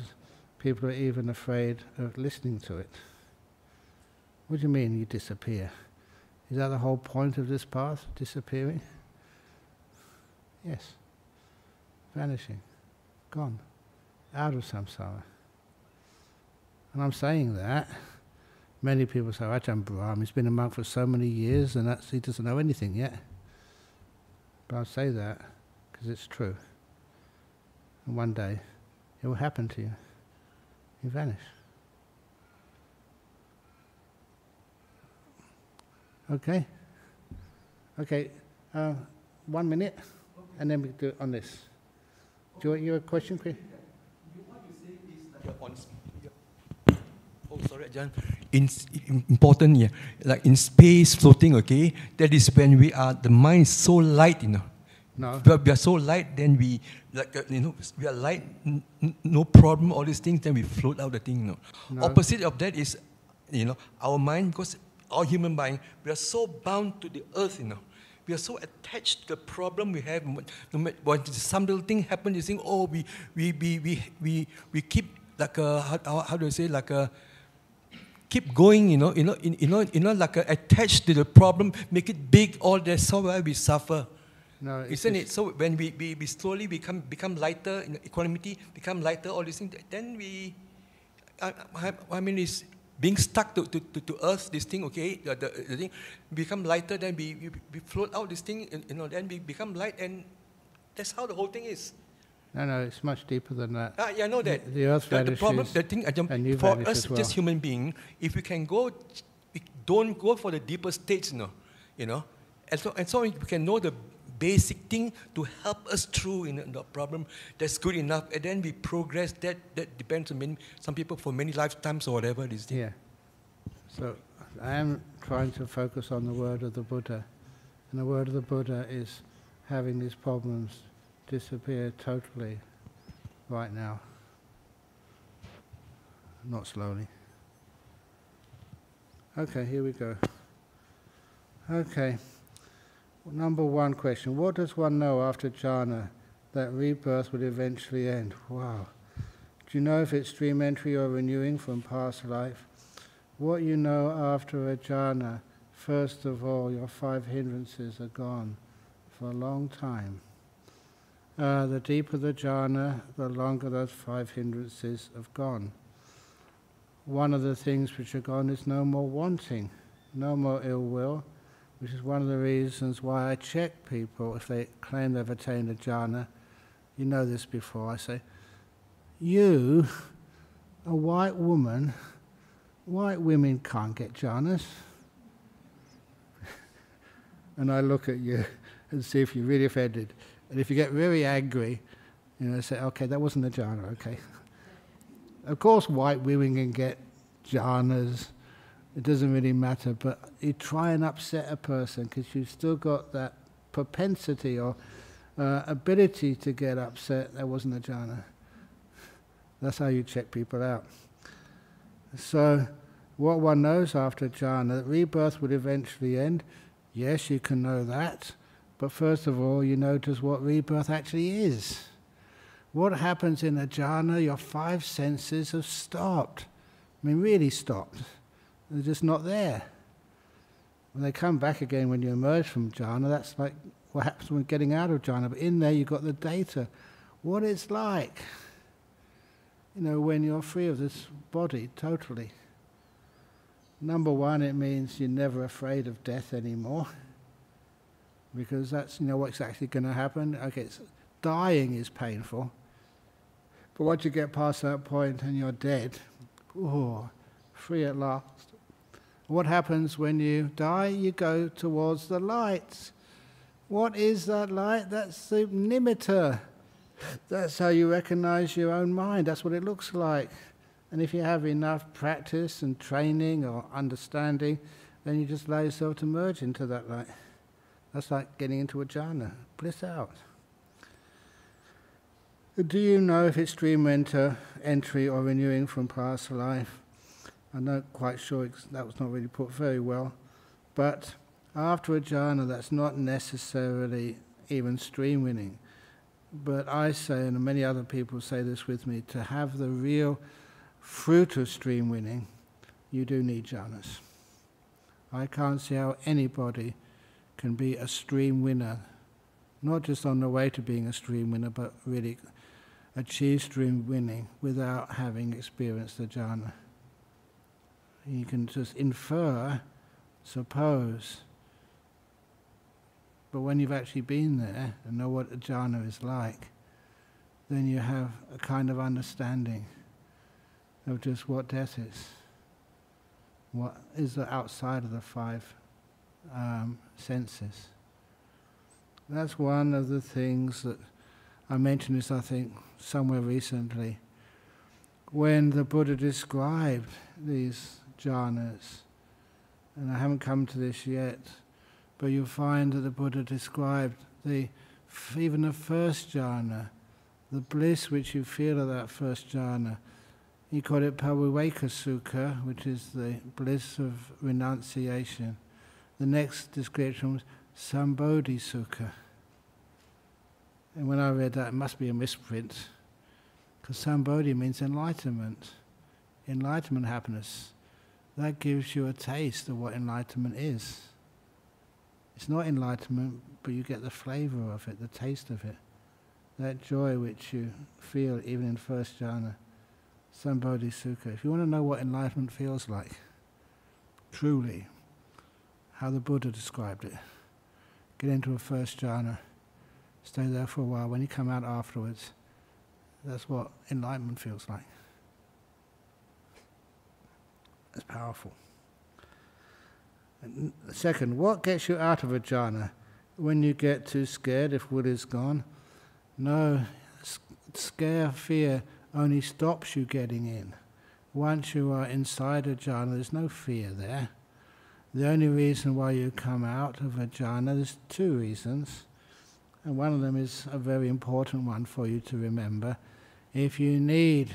people are even afraid of listening to it. What do you mean you disappear? Is that the whole point of this path, disappearing? Yes. Vanishing. Gone. Out of samsara. And I'm saying that. Many people say, Ajahn Brahm, he's been a monk for so many years and that's, he doesn't know anything yet. But I say that because it's true. And one day it will happen to you. You vanish. Okay? Okay, uh, one minute, and then we do it on this. Do you want your question, Chris? Oh, sorry, John. In, important, yeah. Like in space floating, okay, that is when we are, the mind is so light, you know. No. But we are so light, then we, like, uh, you know, we are light, no problem, all these things, then we float out the thing, you know. No. Opposite of that is, you know, our mind, because our human mind, we are so bound to the earth, you know. We are so attached to the problem we have. When some little thing happens, you think, oh, we, we, we, we, we, we keep like a, how, how do I say, like a, keep going, you know, you know, you know, you know, like a, attached to the problem, make it big, all that, so why we suffer. No, Isn't it? So when we, we, we slowly become become lighter in equanimity, become lighter, all these things, then we, I, I, I mean, it's being stuck to, to, to, to earth, this thing, okay, the, the, the thing, become lighter, then we, we, we float out this thing, you know, then we become light, and that's how the whole thing is. No, no, it's much deeper than that. Ah, yeah, I know that. The earth the, the problem, the thing, for us, well. just human being, if we can go, we don't go for the deeper states, you know, you know, and so and so we can know the basic thing to help us through in the problem. That's good enough, and then we progress. That that depends on many, some people for many lifetimes or whatever this thing. Yeah. So I am trying to focus on the word of the Buddha. And the word of the Buddha is having these problems disappear totally right now. Not slowly. Okay, here we go. Okay. Number one question What does one know after jhana that rebirth would eventually end? Wow. Do you know if it's dream entry or renewing from past life? What you know after a jhana first of all, your five hindrances are gone for a long time. Uh, the deeper the jhana, the longer those five hindrances have gone. One of the things which are gone is no more wanting, no more ill will, which is one of the reasons why I check people if they claim they've attained a jhana. You know this before. I say, You, a white woman, white women can't get jhanas. and I look at you and see if you're really offended. And if you get very angry, you know, say, okay, that wasn't a jhana, okay. of course, white women can get jhanas. It doesn't really matter, but you try and upset a person because you've still got that propensity or uh, ability to get upset. That wasn't a jhana. That's how you check people out. So, what one knows after jhana, that rebirth would eventually end. Yes, you can know that. But first of all, you notice what rebirth actually is. What happens in a jhana, your five senses have stopped. I mean, really stopped. They're just not there. When they come back again when you emerge from jhana, that's like what happens when getting out of jhana. But in there, you've got the data. What it's like, you know, when you're free of this body totally. Number one, it means you're never afraid of death anymore because that's you know what's actually going to happen. Okay, dying is painful, but once you get past that point and you're dead, oh, free at last. What happens when you die? You go towards the light. What is that light? That's the nimitta. That's how you recognize your own mind. That's what it looks like. And if you have enough practice and training or understanding, then you just allow yourself to merge into that light. That's like getting into a jhana, bliss out. Do you know if it's dream enter, entry or renewing from past life? I'm not quite sure, that was not really put very well. But after a jhana, that's not necessarily even stream winning. But I say, and many other people say this with me, to have the real fruit of stream winning, you do need jhanas. I can't see how anybody can be a stream winner, not just on the way to being a stream winner, but really achieve stream winning without having experienced the jhana. You can just infer, suppose, but when you've actually been there and know what a jhana is like, then you have a kind of understanding of just what death is, what is outside of the five um, senses. That's one of the things that I mentioned this, I think, somewhere recently. When the Buddha described these jhanas, and I haven't come to this yet, but you'll find that the Buddha described the even the first jhana, the bliss which you feel at that first jhana. He called it Paviveka which is the bliss of renunciation. The next description was Sambodhi Sukha. And when I read that, it must be a misprint, because Sambodhi means enlightenment, enlightenment happiness. That gives you a taste of what enlightenment is. It's not enlightenment, but you get the flavor of it, the taste of it. That joy which you feel even in first jhana, Sambodhi Sukha. If you want to know what enlightenment feels like, truly, how the Buddha described it. Get into a first jhana, stay there for a while. When you come out afterwards, that's what enlightenment feels like. It's powerful. And second, what gets you out of a jhana? When you get too scared if wood is gone? No, scare, fear only stops you getting in. Once you are inside a jhana, there's no fear there. The only reason why you come out of a jhana, there's two reasons. And one of them is a very important one for you to remember. If you need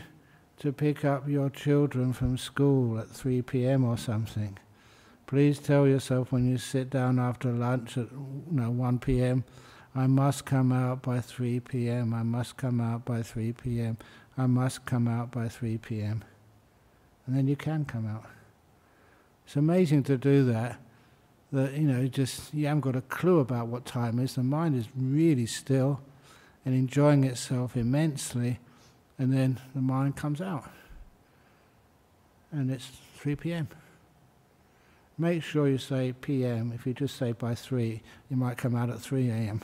to pick up your children from school at 3 p.m. or something, please tell yourself when you sit down after lunch at you know, 1 p.m., I must come out by 3 p.m., I must come out by 3 p.m., I must come out by 3 p.m. And then you can come out. It's amazing to do that. that you know just you haven't got a clue about what time is. The mind is really still and enjoying itself immensely, and then the mind comes out, and it's 3 p.m. Make sure you say p.m. If you just say by 3, you might come out at 3 a.m.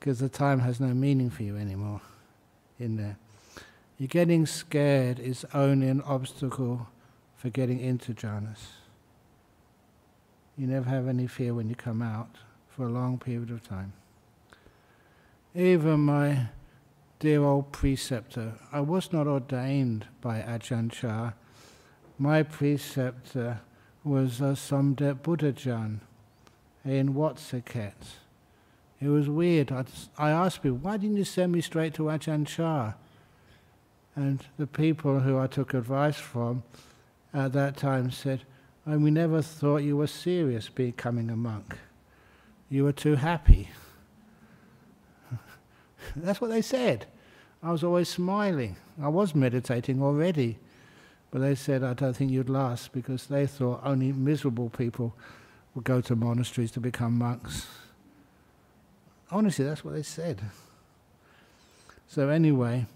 Because the time has no meaning for you anymore in there. You're getting scared is only an obstacle for getting into jhanas. You never have any fear when you come out for a long period of time. Even my dear old preceptor, I was not ordained by Ajahn Chah. My preceptor was uh, Somdet Buddhajan in Wat Saket. It was weird. I, I asked people, why didn't you send me straight to Ajahn Chah? And the people who I took advice from at that time said, and we never thought you were serious becoming a monk. You were too happy. That's what they said. I was always smiling. I was meditating already. But they said, I don't think you'd last because they thought only miserable people would go to monasteries to become monks. Honestly, that's what they said. So, anyway,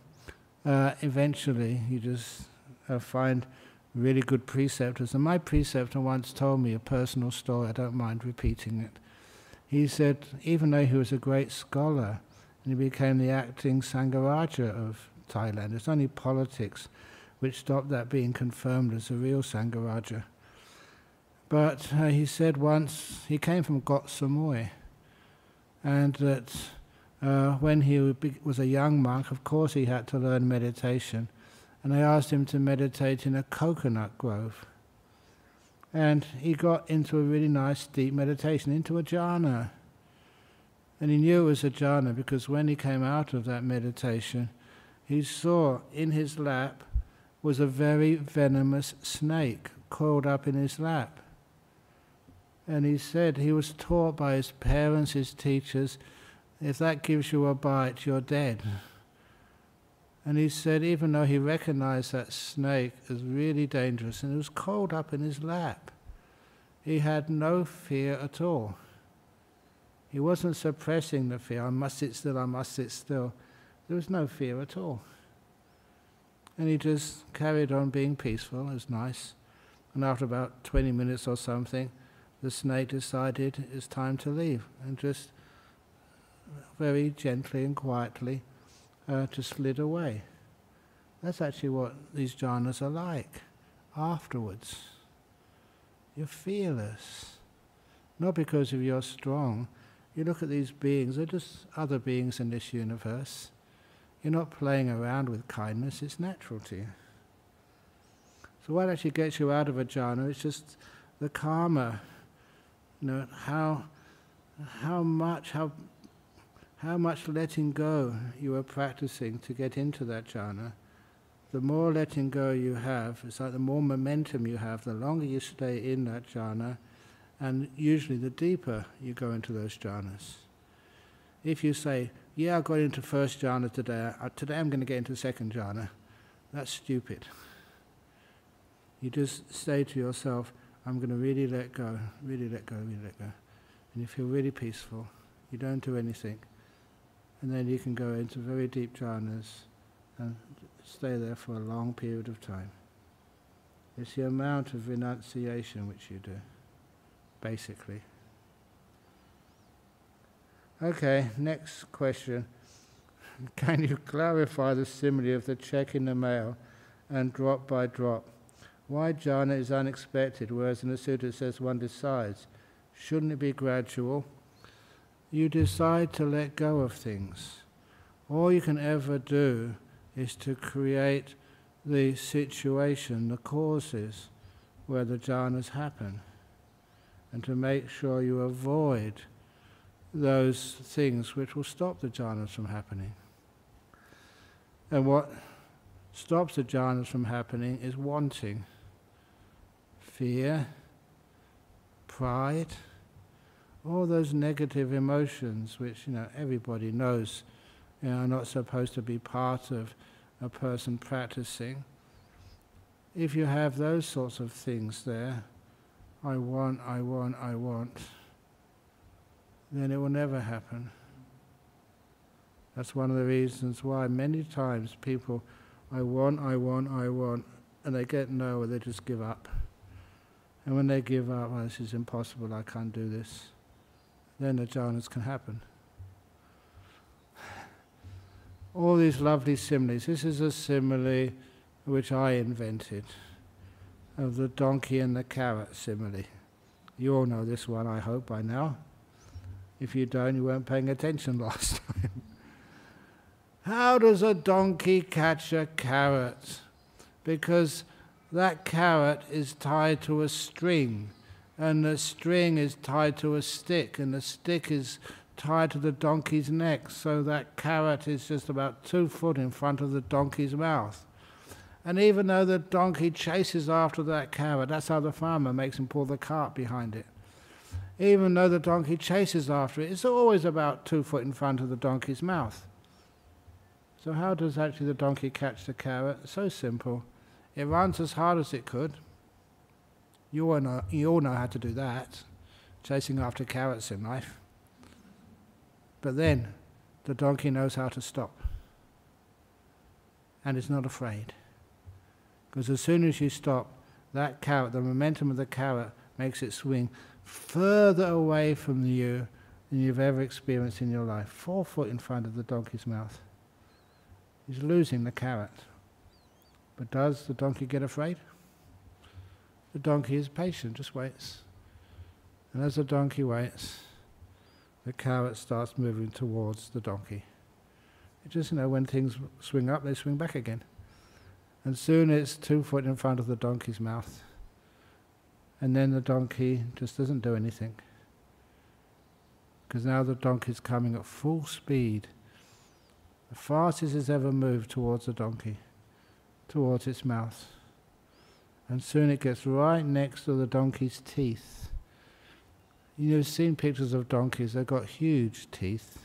uh, eventually you just uh, find really good preceptors. And my preceptor once told me a personal story, I don't mind repeating it. He said, even though he was a great scholar, and he became the acting Sangharaja of Thailand, it's only politics which stopped that being confirmed as a real Sangharaja. But uh, he said once, he came from Koh Samui, and that uh, when he was a young monk, of course he had to learn meditation and I asked him to meditate in a coconut grove. And he got into a really nice deep meditation, into a jhana. And he knew it was a jhana because when he came out of that meditation, he saw in his lap was a very venomous snake coiled up in his lap. And he said he was taught by his parents, his teachers, if that gives you a bite, you're dead. And he said, even though he recognized that snake as really dangerous and it was coiled up in his lap, he had no fear at all. He wasn't suppressing the fear, I must sit still, I must sit still. There was no fear at all. And he just carried on being peaceful, it was nice. And after about 20 minutes or something, the snake decided it's time to leave and just very gently and quietly uh, to slid away. That's actually what these jhanas are like afterwards. You're fearless. Not because of you're strong. You look at these beings, they're just other beings in this universe. You're not playing around with kindness, it's natural to you. So what actually gets you out of a jhana is just the karma. You know, how how much, how how much letting go you are practicing to get into that jhana, the more letting go you have, it's like the more momentum you have, the longer you stay in that jhana, and usually the deeper you go into those jhanas. If you say, yeah, I got into first jhana today, uh, today I'm going to get into second jhana, that's stupid. You just say to yourself, I'm going to really let go, really let go, really let go. And you feel really peaceful. You don't do anything and then you can go into very deep jhanas and stay there for a long period of time. It's the amount of renunciation which you do, basically. Okay, next question. Can you clarify the simile of the check in the mail and drop by drop? Why jhana is unexpected, whereas in the sutta it says one decides? Shouldn't it be gradual? You decide to let go of things. All you can ever do is to create the situation, the causes where the jhanas happen, and to make sure you avoid those things which will stop the jhanas from happening. And what stops the jhanas from happening is wanting, fear, pride all those negative emotions which you know everybody knows you know, are not supposed to be part of a person practicing. If you have those sorts of things there, I want, I want, I want, then it will never happen. That's one of the reasons why many times people, I want, I want, I want, and they get nowhere, they just give up. And when they give up, oh, this is impossible, I can't do this, then the jhanas can happen. All these lovely similes. This is a simile which I invented of the donkey and the carrot simile. You all know this one, I hope, by now. If you don't, you weren't paying attention last time. How does a donkey catch a carrot? Because that carrot is tied to a string, and the string is tied to a stick, and the stick is tied to the donkey's neck, so that carrot is just about two foot in front of the donkey's mouth. And even though the donkey chases after that carrot, that's how the farmer makes him pull the cart behind it. Even though the donkey chases after it, it's always about two foot in front of the donkey's mouth. So, how does actually the donkey catch the carrot? So simple. It runs as hard as it could. You all know, you all know how to do that, chasing after carrots in life. But then the donkey knows how to stop. And is not afraid. Because as soon as you stop, that carrot, the momentum of the carrot, makes it swing further away from you than you've ever experienced in your life. Four foot in front of the donkey's mouth. He's losing the carrot. But does the donkey get afraid? The donkey is patient, just waits. And as the donkey waits, the carrot starts moving towards the donkey. It just, you know, when things swing up, they swing back again. And soon it's two foot in front of the donkey's mouth. And then the donkey just doesn't do anything. Because now the donkey's coming at full speed the fastest it's ever moved towards the donkey, towards its mouth. And soon it gets right next to the donkey's teeth. You've seen pictures of donkeys, they've got huge teeth.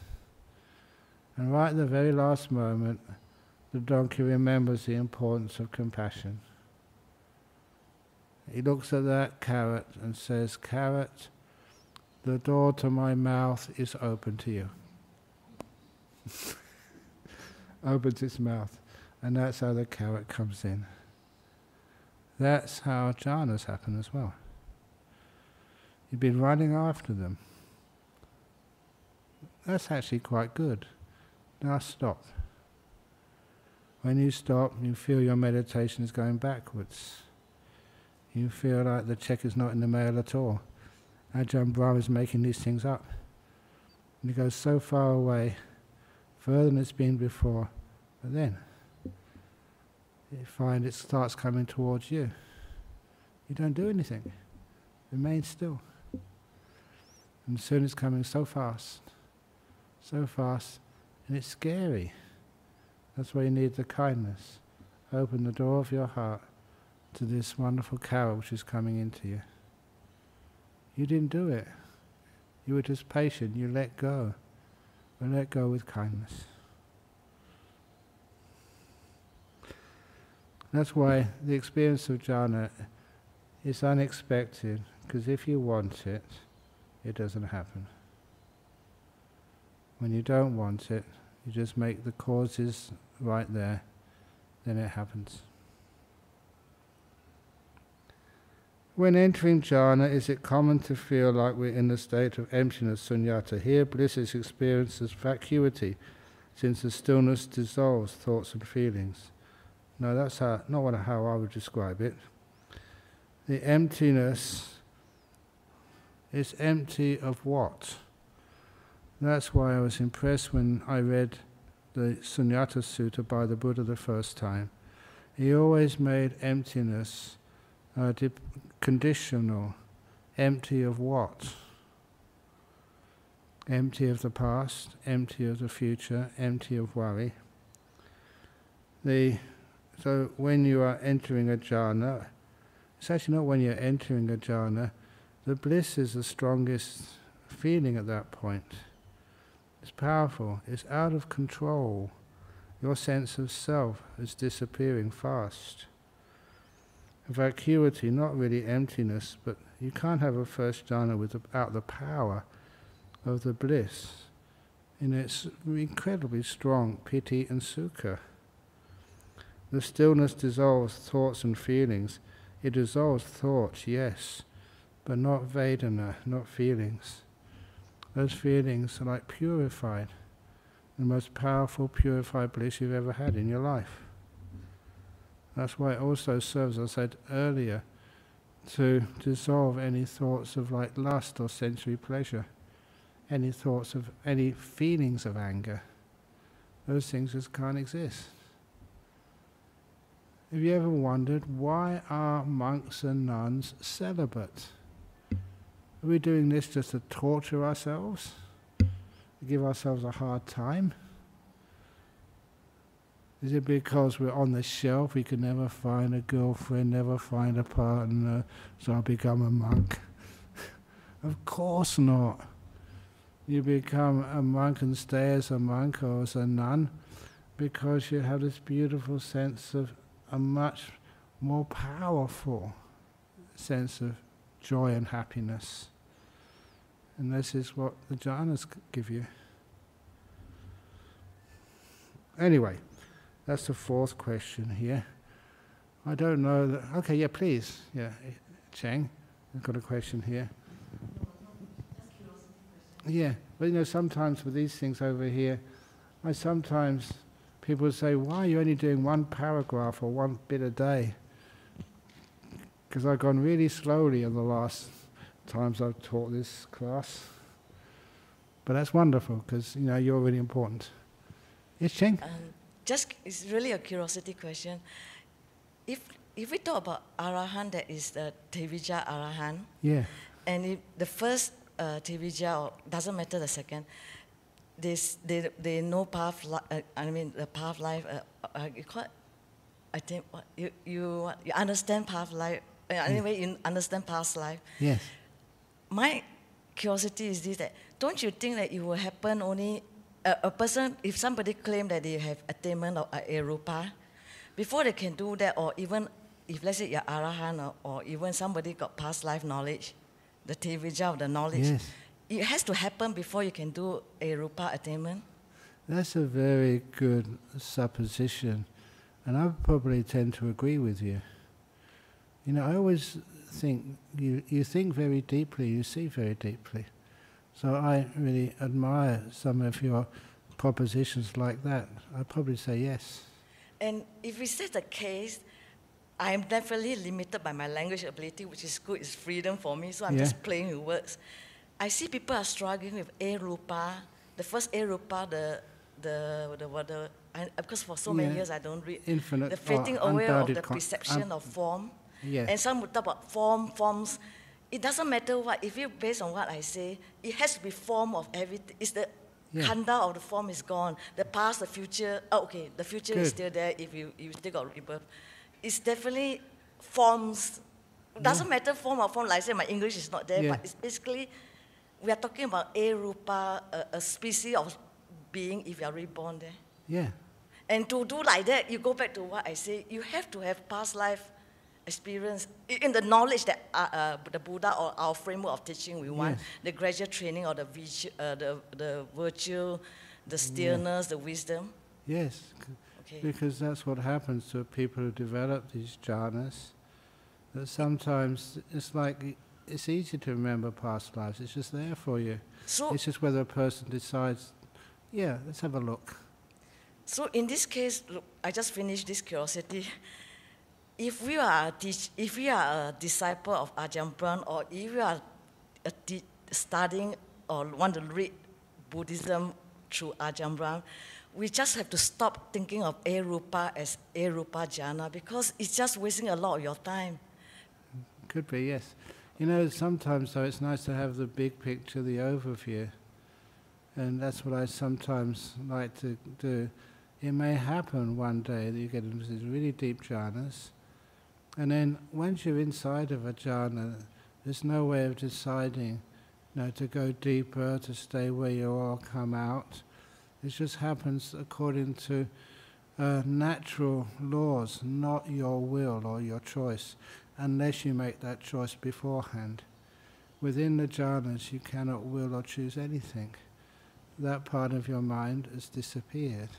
And right at the very last moment, the donkey remembers the importance of compassion. He looks at that carrot and says, Carrot, the door to my mouth is open to you. opens its mouth, and that's how the carrot comes in. That's how jhanas happen as well. You've been running after them. That's actually quite good. Now stop. When you stop, you feel your meditation is going backwards. You feel like the check is not in the mail at all. Ajahn Brahm is making these things up. And it goes so far away further than it's been before. But then you find it starts coming towards you. You don't do anything. Remain still. And soon it's coming so fast, so fast, and it's scary. That's why you need the kindness. Open the door of your heart to this wonderful carol which is coming into you. You didn't do it. You were just patient. You let go. But let go with kindness. That's why the experience of jhana is unexpected, because if you want it, it doesn't happen. When you don't want it, you just make the causes right there, then it happens. When entering jhana, is it common to feel like we're in a state of emptiness, sunyata? Here, bliss is experienced as vacuity, since the stillness dissolves thoughts and feelings. No, that's how, not what, how I would describe it. The emptiness is empty of what? That's why I was impressed when I read the Sunyata Sutta by the Buddha the first time. He always made emptiness uh, conditional. Empty of what? Empty of the past, empty of the future, empty of worry. The, so when you are entering a jhana, it's actually not when you're entering a jhana, the bliss is the strongest feeling at that point. It's powerful, it's out of control. Your sense of self is disappearing fast vacuity, not really emptiness, but You can't have a first jhana without the power of the bliss And its incredibly strong piti and sukha. The stillness dissolves thoughts and feelings. It dissolves thoughts, yes, but not Vedana, not feelings. Those feelings are like purified, the most powerful purified bliss you've ever had in your life. That's why it also serves, as I said earlier, to dissolve any thoughts of like lust or sensory pleasure, any thoughts of any feelings of anger. Those things just can't exist. Have you ever wondered why are monks and nuns celibate? Are we doing this just to torture ourselves? To give ourselves a hard time? Is it because we're on the shelf, we can never find a girlfriend, never find a partner, so I'll become a monk? of course not. You become a monk and stay as a monk or as a nun because you have this beautiful sense of a much more powerful sense of joy and happiness. And this is what the jhanas give you. Anyway, that's the fourth question here. I don't know that. Okay, yeah, please. Yeah, Cheng, I've got a question here. Yeah, but you know, sometimes with these things over here, I sometimes people say, "Why are you only doing one paragraph or one bit a day?" Because I've gone really slowly in the last times I've taught this class. But that's wonderful because you know you're really important. Yes, Cheng. Um, just it's really a curiosity question. If if we talk about arahan, that is the Tevijja arahan, Yeah. and if the first uh, Tevijja, or doesn't matter the second, they s- they they know path. Li- uh, I mean the path life. Uh, uh, you call it, I think what, you you you understand path life. Uh, anyway, you understand past life. Yes. my curiosity is this that don't you think that it will happen only a, a person if somebody claim that they have attainment of a arupa before they can do that or even if let's say you're arahan or, or even somebody got past life knowledge the tevijja of the knowledge Yes. It has to happen before you can do a rupa attainment That's a very good supposition, and I probably tend to agree with you. You know, I always think you, you think very deeply, you see very deeply. So I really admire some of your propositions like that. I'd probably say yes. And if we set the case, I am definitely limited by my language ability, which is good, it's freedom for me, so I'm Yeah. just playing with words. I see people are struggling with A Rupa, the first A Rupa, the, the, the, what the I, because for so many Yeah. years I don't read. Infinite the or fading away of the perception of form. Yes. And some would talk about form, forms. It doesn't matter what, if you based on what I say, it has to be form of everything. It's the Yeah. khandha of the form is gone. The past, the future, oh, okay, the future is still there if you, you still got rebirth. It's definitely forms. Doesn't matter form or form, like I say, my English is not there, Yeah. but it's basically, we are talking about a rupa, a, a species of being if you are reborn there. Yeah. And to do like that, you go back to what I say, you have to have past life experience in the knowledge that uh, uh, the Buddha or our framework of teaching we want, Yes. the gradual training or the, visu- uh, the, the virtue, the stillness, the wisdom. Yes. Okay. Because that's what happens to people who develop these jhanas. That sometimes it's like it's easy to remember past lives. It's just there for you. So, It's just whether a person decides, yeah, let's have a look. so in this case, look, I just finished this curiosity. If we are a teach, if we are a disciple of Ajahn Brahm, or if we are studying or want to read Buddhism through Ajahn Brahm, we just have to stop thinking of Arupa as Arupa jhana because it's just wasting a lot of your time. Could be, yes. You know, sometimes though it's nice to have the big picture, the overview. And that's what I sometimes like to do. It may happen one day that you get into these really deep jhanas. And then once you're inside of a jhana, there's no way of deciding you know, to go deeper, to stay where you are, come out. It just happens according to uh, natural laws, not your will or your choice, unless you make that choice beforehand. Within the jhanas, you cannot will or choose anything. That part of your mind has disappeared.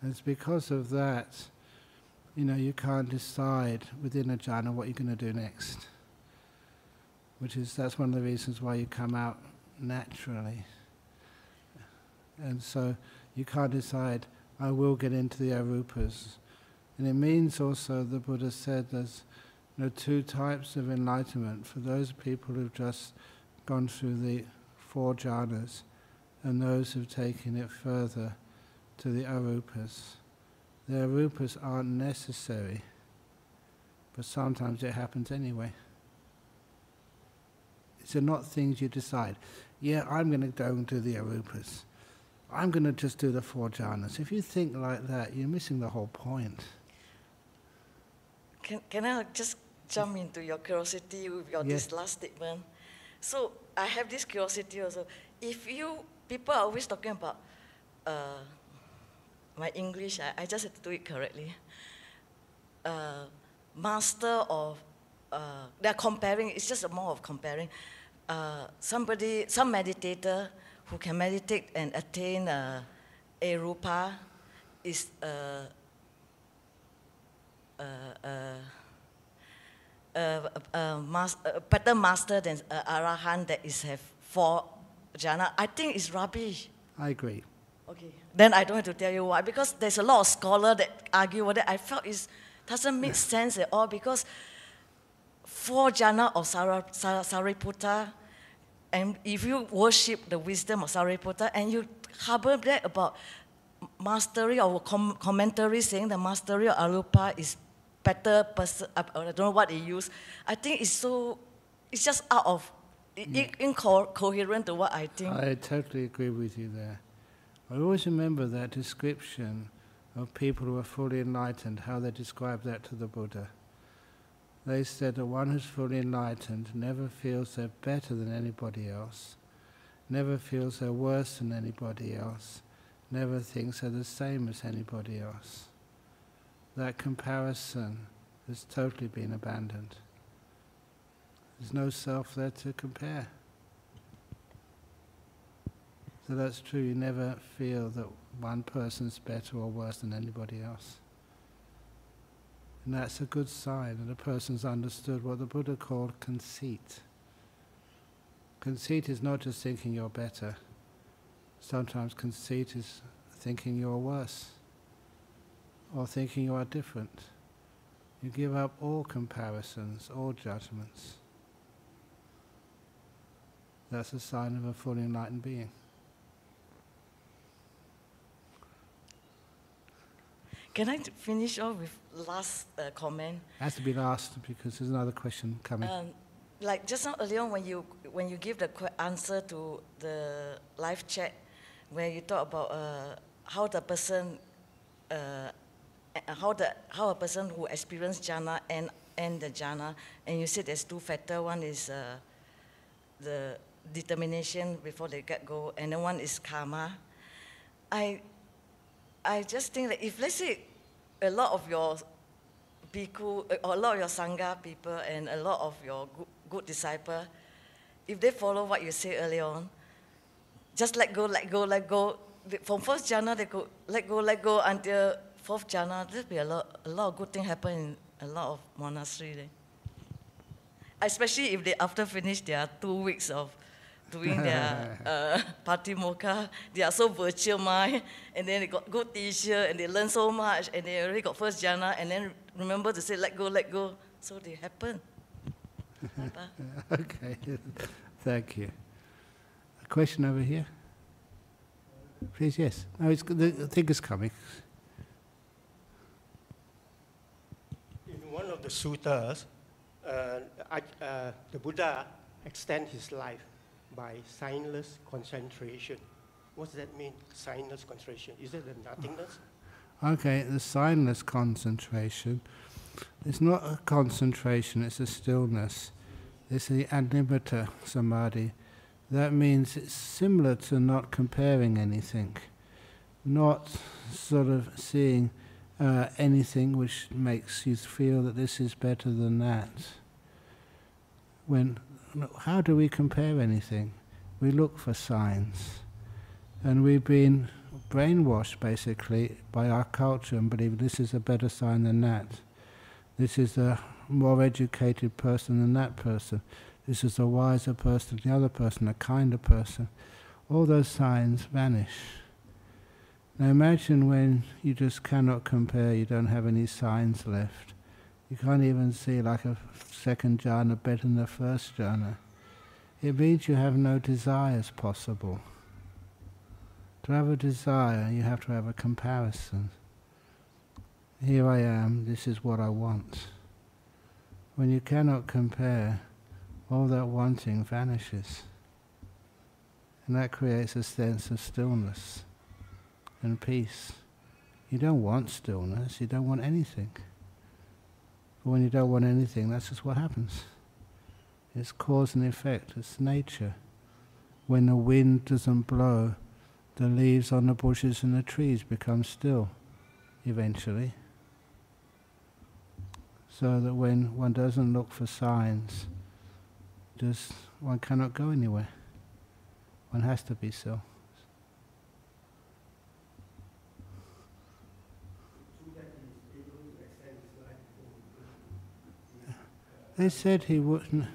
And it's because of that, you know, you can't decide within a jhana what you're going to do next. Which is, that's one of the reasons why you come out naturally. And so you can't decide, I will get into the arupas. And it means also, the Buddha said, there's you are two types of enlightenment for those people who've just gone through the four jhanas and those who've taken it further to the arupas. The arupas aren't necessary, but sometimes it happens anyway. These are not things you decide. Yeah, I'm going to go and do the arupas. I'm going to just do the four jhanas. If you think like that, you're missing the whole point. Can, can I just jump into your curiosity with your Yes. this last statement? So I have this curiosity also. If you people are always talking about uh, my English, I, I just have to do it correctly. Uh, master of uh, they're comparing. It's just a more of comparing. Uh, somebody, some meditator who can meditate and attain uh, a rupa is uh, uh, mas- better master than uh, arahant that is have four jhana. I think it's rubbish. I agree. Okay. Then I don't have to tell you why because there's a lot of scholar that argue with it. I felt it doesn't make sense at all because four jhana of Sariputta, and if you worship the wisdom of Sariputta and you harbor that about mastery or com- commentary saying the mastery of Arupa is better person, I uh, I don't know what they use. I think it's so, it's just out of, mm. i- incoherent to what I think. I totally agree with you there. I always remember that description of people who are fully enlightened, how they describe that to the Buddha. They said that one who's fully enlightened never feels they're better than anybody else, never feels they're worse than anybody else, never thinks they're the same as anybody else. That comparison has totally been abandoned. There's no self there to compare. So that's true, you never feel that one person's better or worse than anybody else. And that's a good sign that a person's understood what the Buddha called conceit. Conceit is not just thinking you're better. Sometimes conceit is thinking you're worse or thinking you are different. You give up all comparisons, all judgments. That's a sign of a fully enlightened being. Can I finish off with last uh, comment? Has to be last because there's another question coming. Um, like just now earlier on when you when you give the answer to the live chat, where you talk about uh, how the person, uh, how the how a person who experienced jhana and and the jhana, and you said there's two factor. One is uh, the determination before they get go, and then one is karma. I I just think that if let's say a lot of your bhikkhu, or a lot of your sangha people and a lot of your good, good disciple, if they follow what you say earlier on, just let go, let go, let go. From first jhana, they go let go, let go until fourth jhana. There'll be a lot, a lot of good things happen in a lot of monastery there. Especially if they after finish their two weeks of doing their uh, patimokkha, they are so virtual mind, and then they got good teacher, and they learn so much, and they already got first jhana, and then remember to say let go, let go, so they happen. Okay, thank you. A question over here? Please, yes. No, it's, the the thing is coming. In one of the suttas, uh, uh, the Buddha extend his life by signless concentration. What does that mean, signless concentration? Is it the nothingness? Okay, the signless concentration. It's not a concentration, it's a stillness. It's the animitta samadhi. That means it's similar to not comparing anything. not sort of seeing uh, anything which makes you feel that this is better than that. When, how do we compare anything? We look for signs. And we've been brainwashed basically by our culture and believe this is a better sign than that. This is a more educated person than that person. This is a wiser person than the other person, a kinder person. All those signs vanish. Now imagine when you just cannot compare, you don't have any signs left. You can't even see like a second jhana better than the first jhana. It means you have no desires possible. To have a desire, you have to have a comparison. Here I am, this is what I want. When you cannot compare, all that wanting vanishes. And that creates a sense of stillness and peace. You don't want stillness, you don't want anything. But when you don't want anything, that's just what happens. It's cause and effect, it's nature. When the wind doesn't blow, the leaves on the bushes and the trees become still eventually. So that when one doesn't look for signs, just one cannot go anywhere. One has to be still. They said he wouldn't.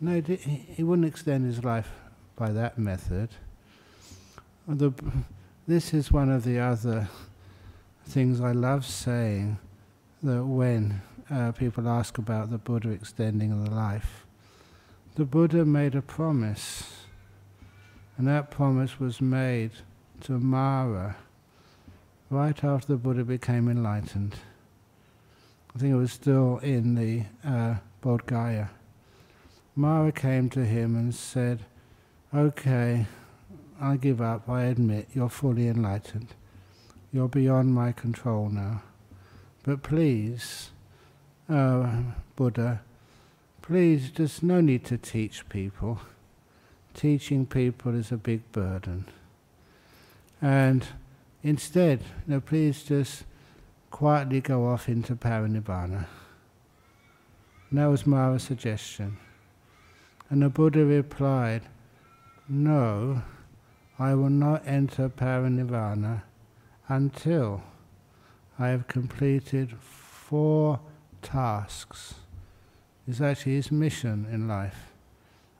No, he wouldn't extend his life by that method. The, this is one of the other things I love saying that when uh, people ask about the Buddha extending the life, the Buddha made a promise, and that promise was made to Mara right after the Buddha became enlightened. I think it was still in the uh, Bodh Gaya. Mara came to him and said, Okay, I give up, I admit, you're fully enlightened. You're beyond my control now. But please, uh, Buddha, please, there's no need to teach people. Teaching people is a big burden. And instead, you know, please just quietly go off into parinibbana. That was Mara's suggestion. And the Buddha replied, No, I will not enter parinibbana until I have completed four tasks. It's actually his mission in life.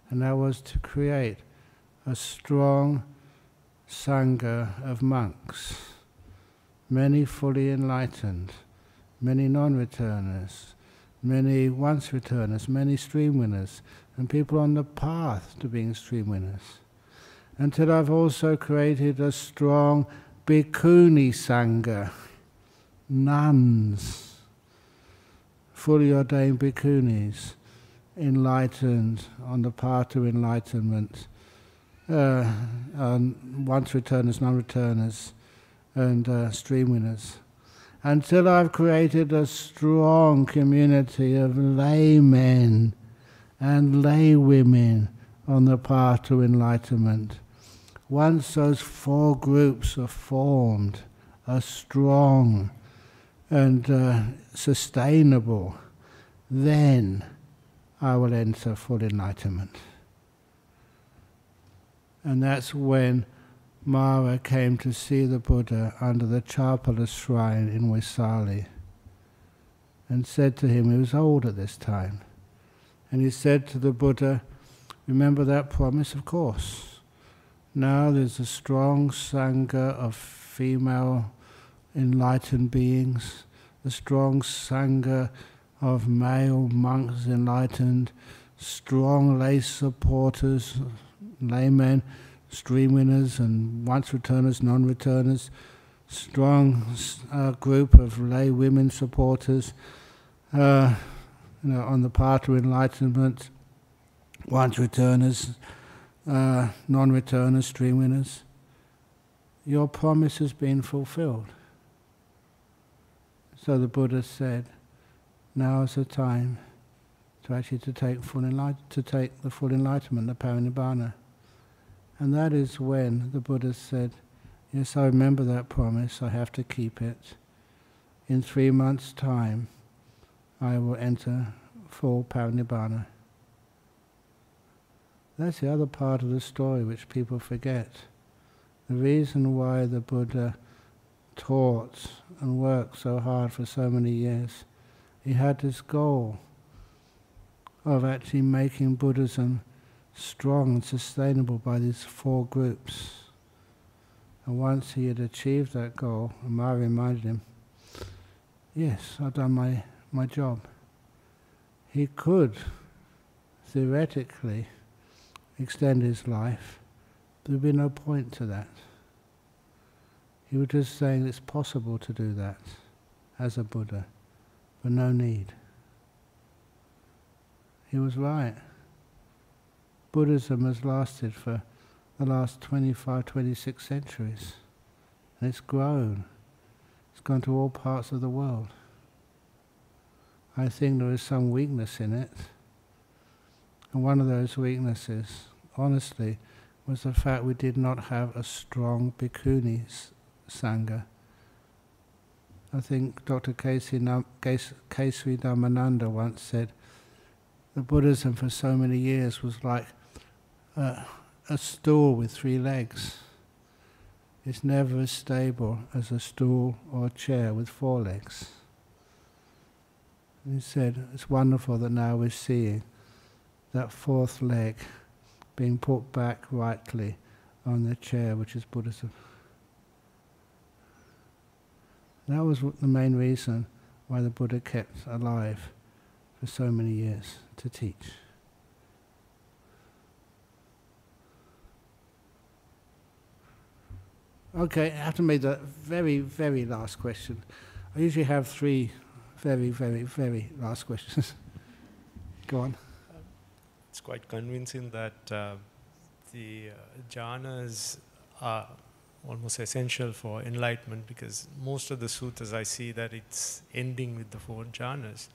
And that was to create a strong Sangha of monks many fully enlightened, many non-returners, many once returners, many stream winners, and people on the path to being stream winners. Until I've also created a strong bhikkhuni sangha, nuns, fully ordained bhikkhunis, enlightened on the path to enlightenment, uh, once returners, non-returners, and uh, stream winners until I've created a strong community of laymen and laywomen on the path to enlightenment. Once those four groups are formed, are strong and uh, sustainable, then I will enter full enlightenment. And that's when Mara came to see the Buddha under the Chapala shrine in Vaisali and said to him, he was old at this time, and he said to the Buddha, Remember that promise? Of course. Now there's a strong Sangha of female enlightened beings, a strong Sangha of male monks enlightened, strong lay supporters, laymen stream winners and once returners, non returners, strong uh, group of lay women supporters uh, you know, on the path to enlightenment, once returners, uh, non returners, stream winners. Your promise has been fulfilled. So the Buddha said, now is the time to actually to take full enlight- to take the full enlightenment, the parinibbana. And that is when the Buddha said, Yes, I remember that promise. I have to keep it. In three months' time, I will enter full parinibbana. That's the other part of the story which people forget. The reason why the Buddha taught and worked so hard for so many years, he had this goal of actually making Buddhism strong and sustainable by these four groups. And once he had achieved that goal, Ma reminded him, yes, I've done my, my job. He could theoretically extend his life, there would be no point to that. He was just saying it's possible to do that as a Buddha, but no need. He was right. Buddhism has lasted for the last 25, 26 centuries, and it's grown. It's gone to all parts of the world. I think there is some weakness in it. And one of those weaknesses, honestly, was the fact we did not have a strong bhikkhuni sangha. I think Dr. Casey Kesari Dhammananda once said, the Buddhism for so many years was like a, stool with three legs. It's never as stable as a stool or a chair with four legs. he said, it's wonderful that now we're seeing that fourth leg being put back rightly on the chair, which is Buddhism. That was the main reason why the Buddha kept alive for so many years to teach. Okay, I have to make the very, very last question. I usually have three very, very, very last questions. Go on it's quite convincing that uh, the uh, jhanas are almost essential for enlightenment because most of the sutras I see that it's ending with the four jhanas.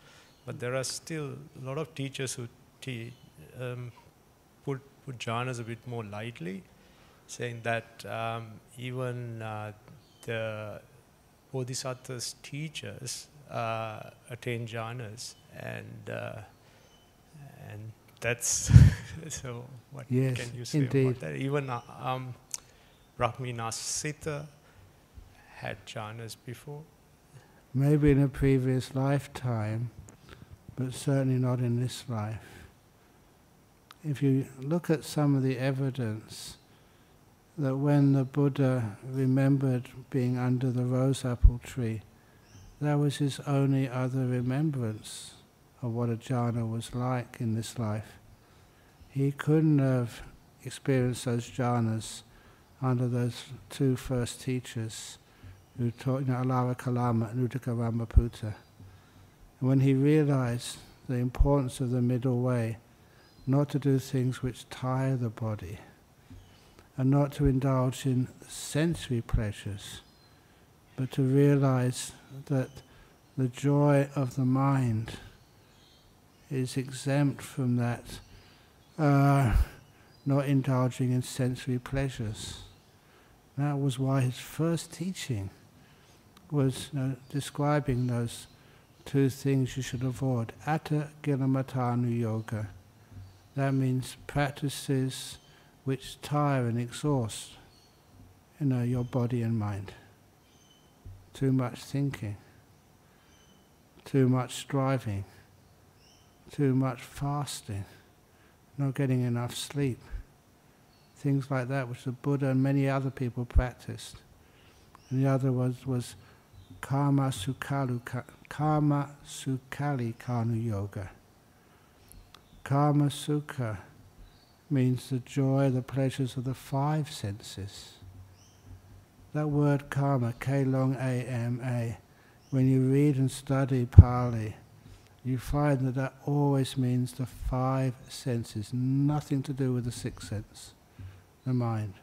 But there are still a lot of teachers who te- um, put, put jhanas a bit more lightly, saying that um, even uh, the bodhisattvas teachers uh, attain jhanas and uh, and that's so. What yes, can you say indeed. about that? Even uh, um, Brahminasita had jhanas before. Maybe in a previous lifetime, but certainly not in this life. If you look at some of the evidence that when the Buddha remembered being under the rose apple tree, that was his only other remembrance of what a jhana was like in this life. He couldn't have experienced those jhanas under those two first teachers who taught, you know, Alara Kalama and Uddaka Ramaputta. And when he realized the importance of the middle way, not to do things which tire the body, and not to indulge in sensory pleasures, but to realize that the joy of the mind is exempt from that, uh, not indulging in sensory pleasures. That was why his first teaching was you know, describing those two things you should avoid. Atta Kilamathanu Yoga. That means practices which tire and exhaust you know, your body and mind. Too much thinking, too much striving too much fasting, not getting enough sleep, things like that, which the Buddha and many other people practiced. And the other was, was Kama Sukhalu, karma sukali Kanu Yoga. Kama Sukha means the joy, the pleasures of the five senses. That word kama, K long A M A, when you read and study Pali, you find that that always means the five senses, nothing to do with the sixth sense, the mind.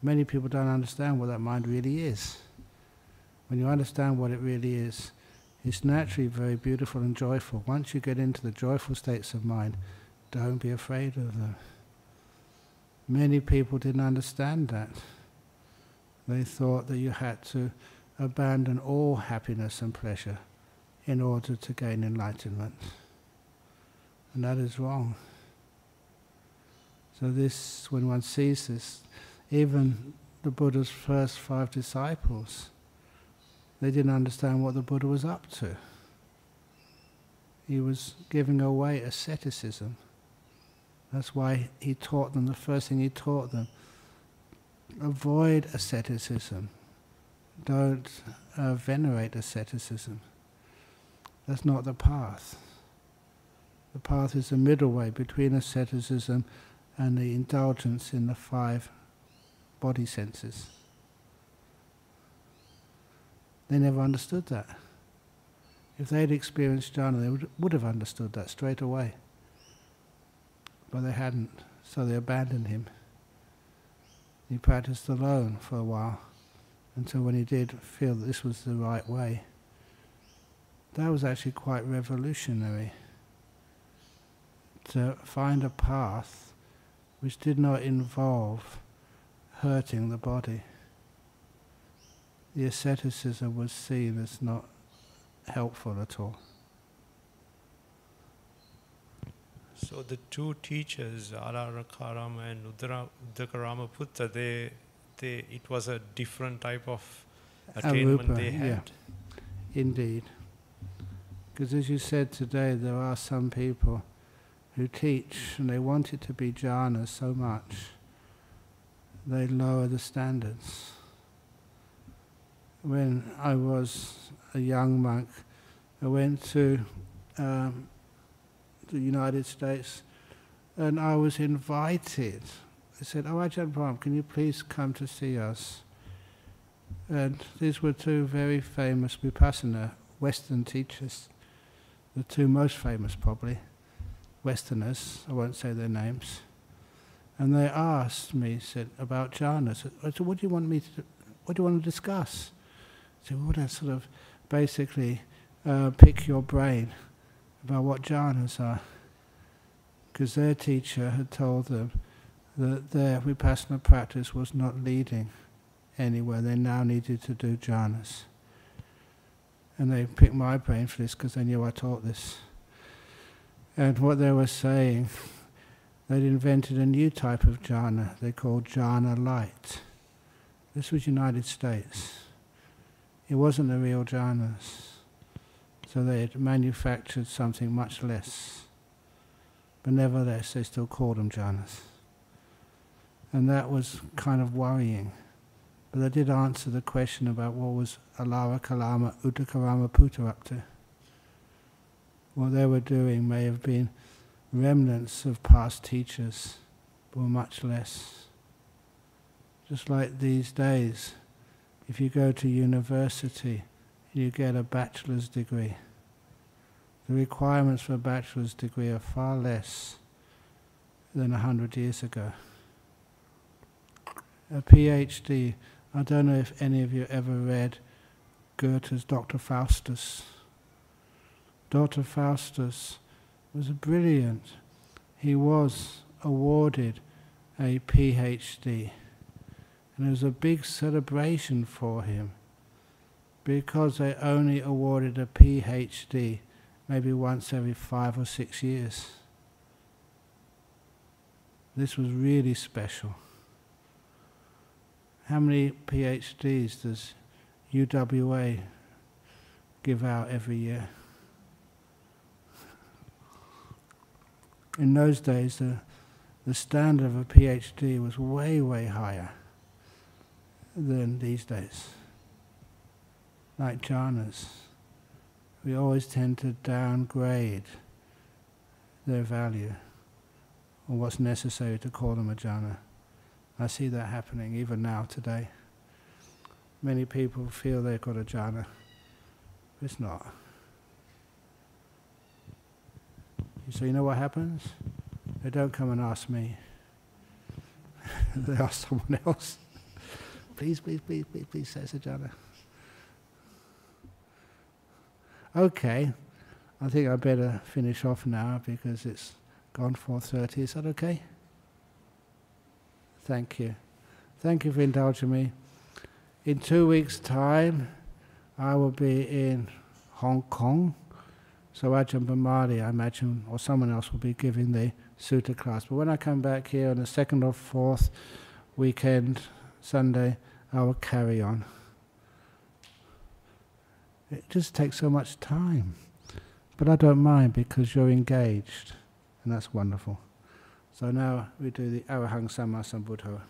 Many people don't understand what that mind really is. When you understand what it really is, it's naturally very beautiful and joyful. Once you get into the joyful states of mind, don't be afraid of them. Many people didn't understand that. They thought that you had to abandon all happiness and pleasure in order to gain enlightenment. And that is wrong. So this, when one sees this, even the Buddha's first five disciples, they didn't understand what the Buddha was up to. He was giving away asceticism. That's why he taught them, the first thing he taught them, avoid asceticism. Don't uh, venerate asceticism. That's not the path. The path is the middle way between asceticism and the indulgence in the five body senses. They never understood that. If they had experienced jhana, they would, would have understood that straight away. But they hadn't, so they abandoned him. He practiced alone for a while until when he did feel that this was the right way. That was actually quite revolutionary to find a path which did not involve hurting the body. The asceticism was seen as not helpful at all. So the two teachers, Alarakarama and Uddara- Udakarama Putta, they, they, it was a different type of attainment Arupa, they yeah. had. Indeed. Because as you said today, there are some people who teach and they want it to be jhana so much, they lower the standards. When I was a young monk, I went to um, the United States and I was invited. They said, Oh, Ajahn Brahm, can you please come to see us? And these were two very famous Vipassana Western teachers, the two most famous probably, Westerners, I won't say their names. And they asked me, said, about jhanas. I said, what do you want me to, what do you want to discuss? I said, we want to sort of basically uh, pick your brain about what jhanas are. Because their teacher had told them that their Vipassana practice was not leading anywhere. They now needed to do jhanas. And they picked my brain for this because they knew I taught this. And what they were saying, they'd invented a new type of jhana they called jhana light. This was United States. It wasn't the real jhanas. So they had manufactured something much less. But nevertheless, they still called them jhanas. And that was kind of worrying. But I did answer the question about what was Alara Kalama Udakarama Putta up to. What they were doing may have been remnants of past teachers, but much less. Just like these days, if you go to university, you get a bachelor's degree. The requirements for a bachelor's degree are far less than a hundred years ago. A PhD, I don't know if any of you ever read Goethe's Dr. Faustus. Dr. Faustus was brilliant. He was awarded a PhD. And it was a big celebration for him because they only awarded a PhD maybe once every five or six years. This was really special. How many PhDs does UWA give out every year? In those days, the, the standard of a PhD was way, way higher than these days. Like jhanas, we always tend to downgrade their value or what's necessary to call them a jhana. I see that happening even now today. Many people feel they've got a jhana. but It's not. So you know what happens? They don't come and ask me. they ask someone else. please, please, please, please, please say it's a jhana. Okay, I think I better finish off now because it's gone 4.30. Is that okay? Thank you. Thank you for indulging me. in two weeks' time, I will be in Hong Kong. So Ajahn Brahmali, I imagine, or someone else will be giving the sutta class. But when I come back here on the second or fourth weekend, Sunday, I will carry on. It just takes so much time. But I don't mind because you're engaged, and that's wonderful. So now we do the Arahang Samma Sambuddho.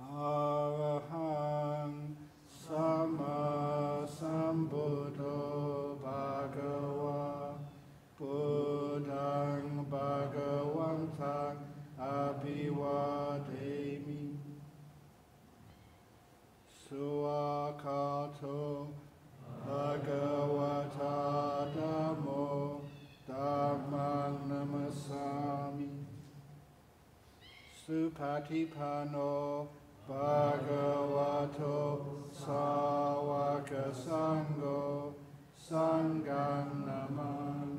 Ah. patipano bhagavato sawaka sango sangam namah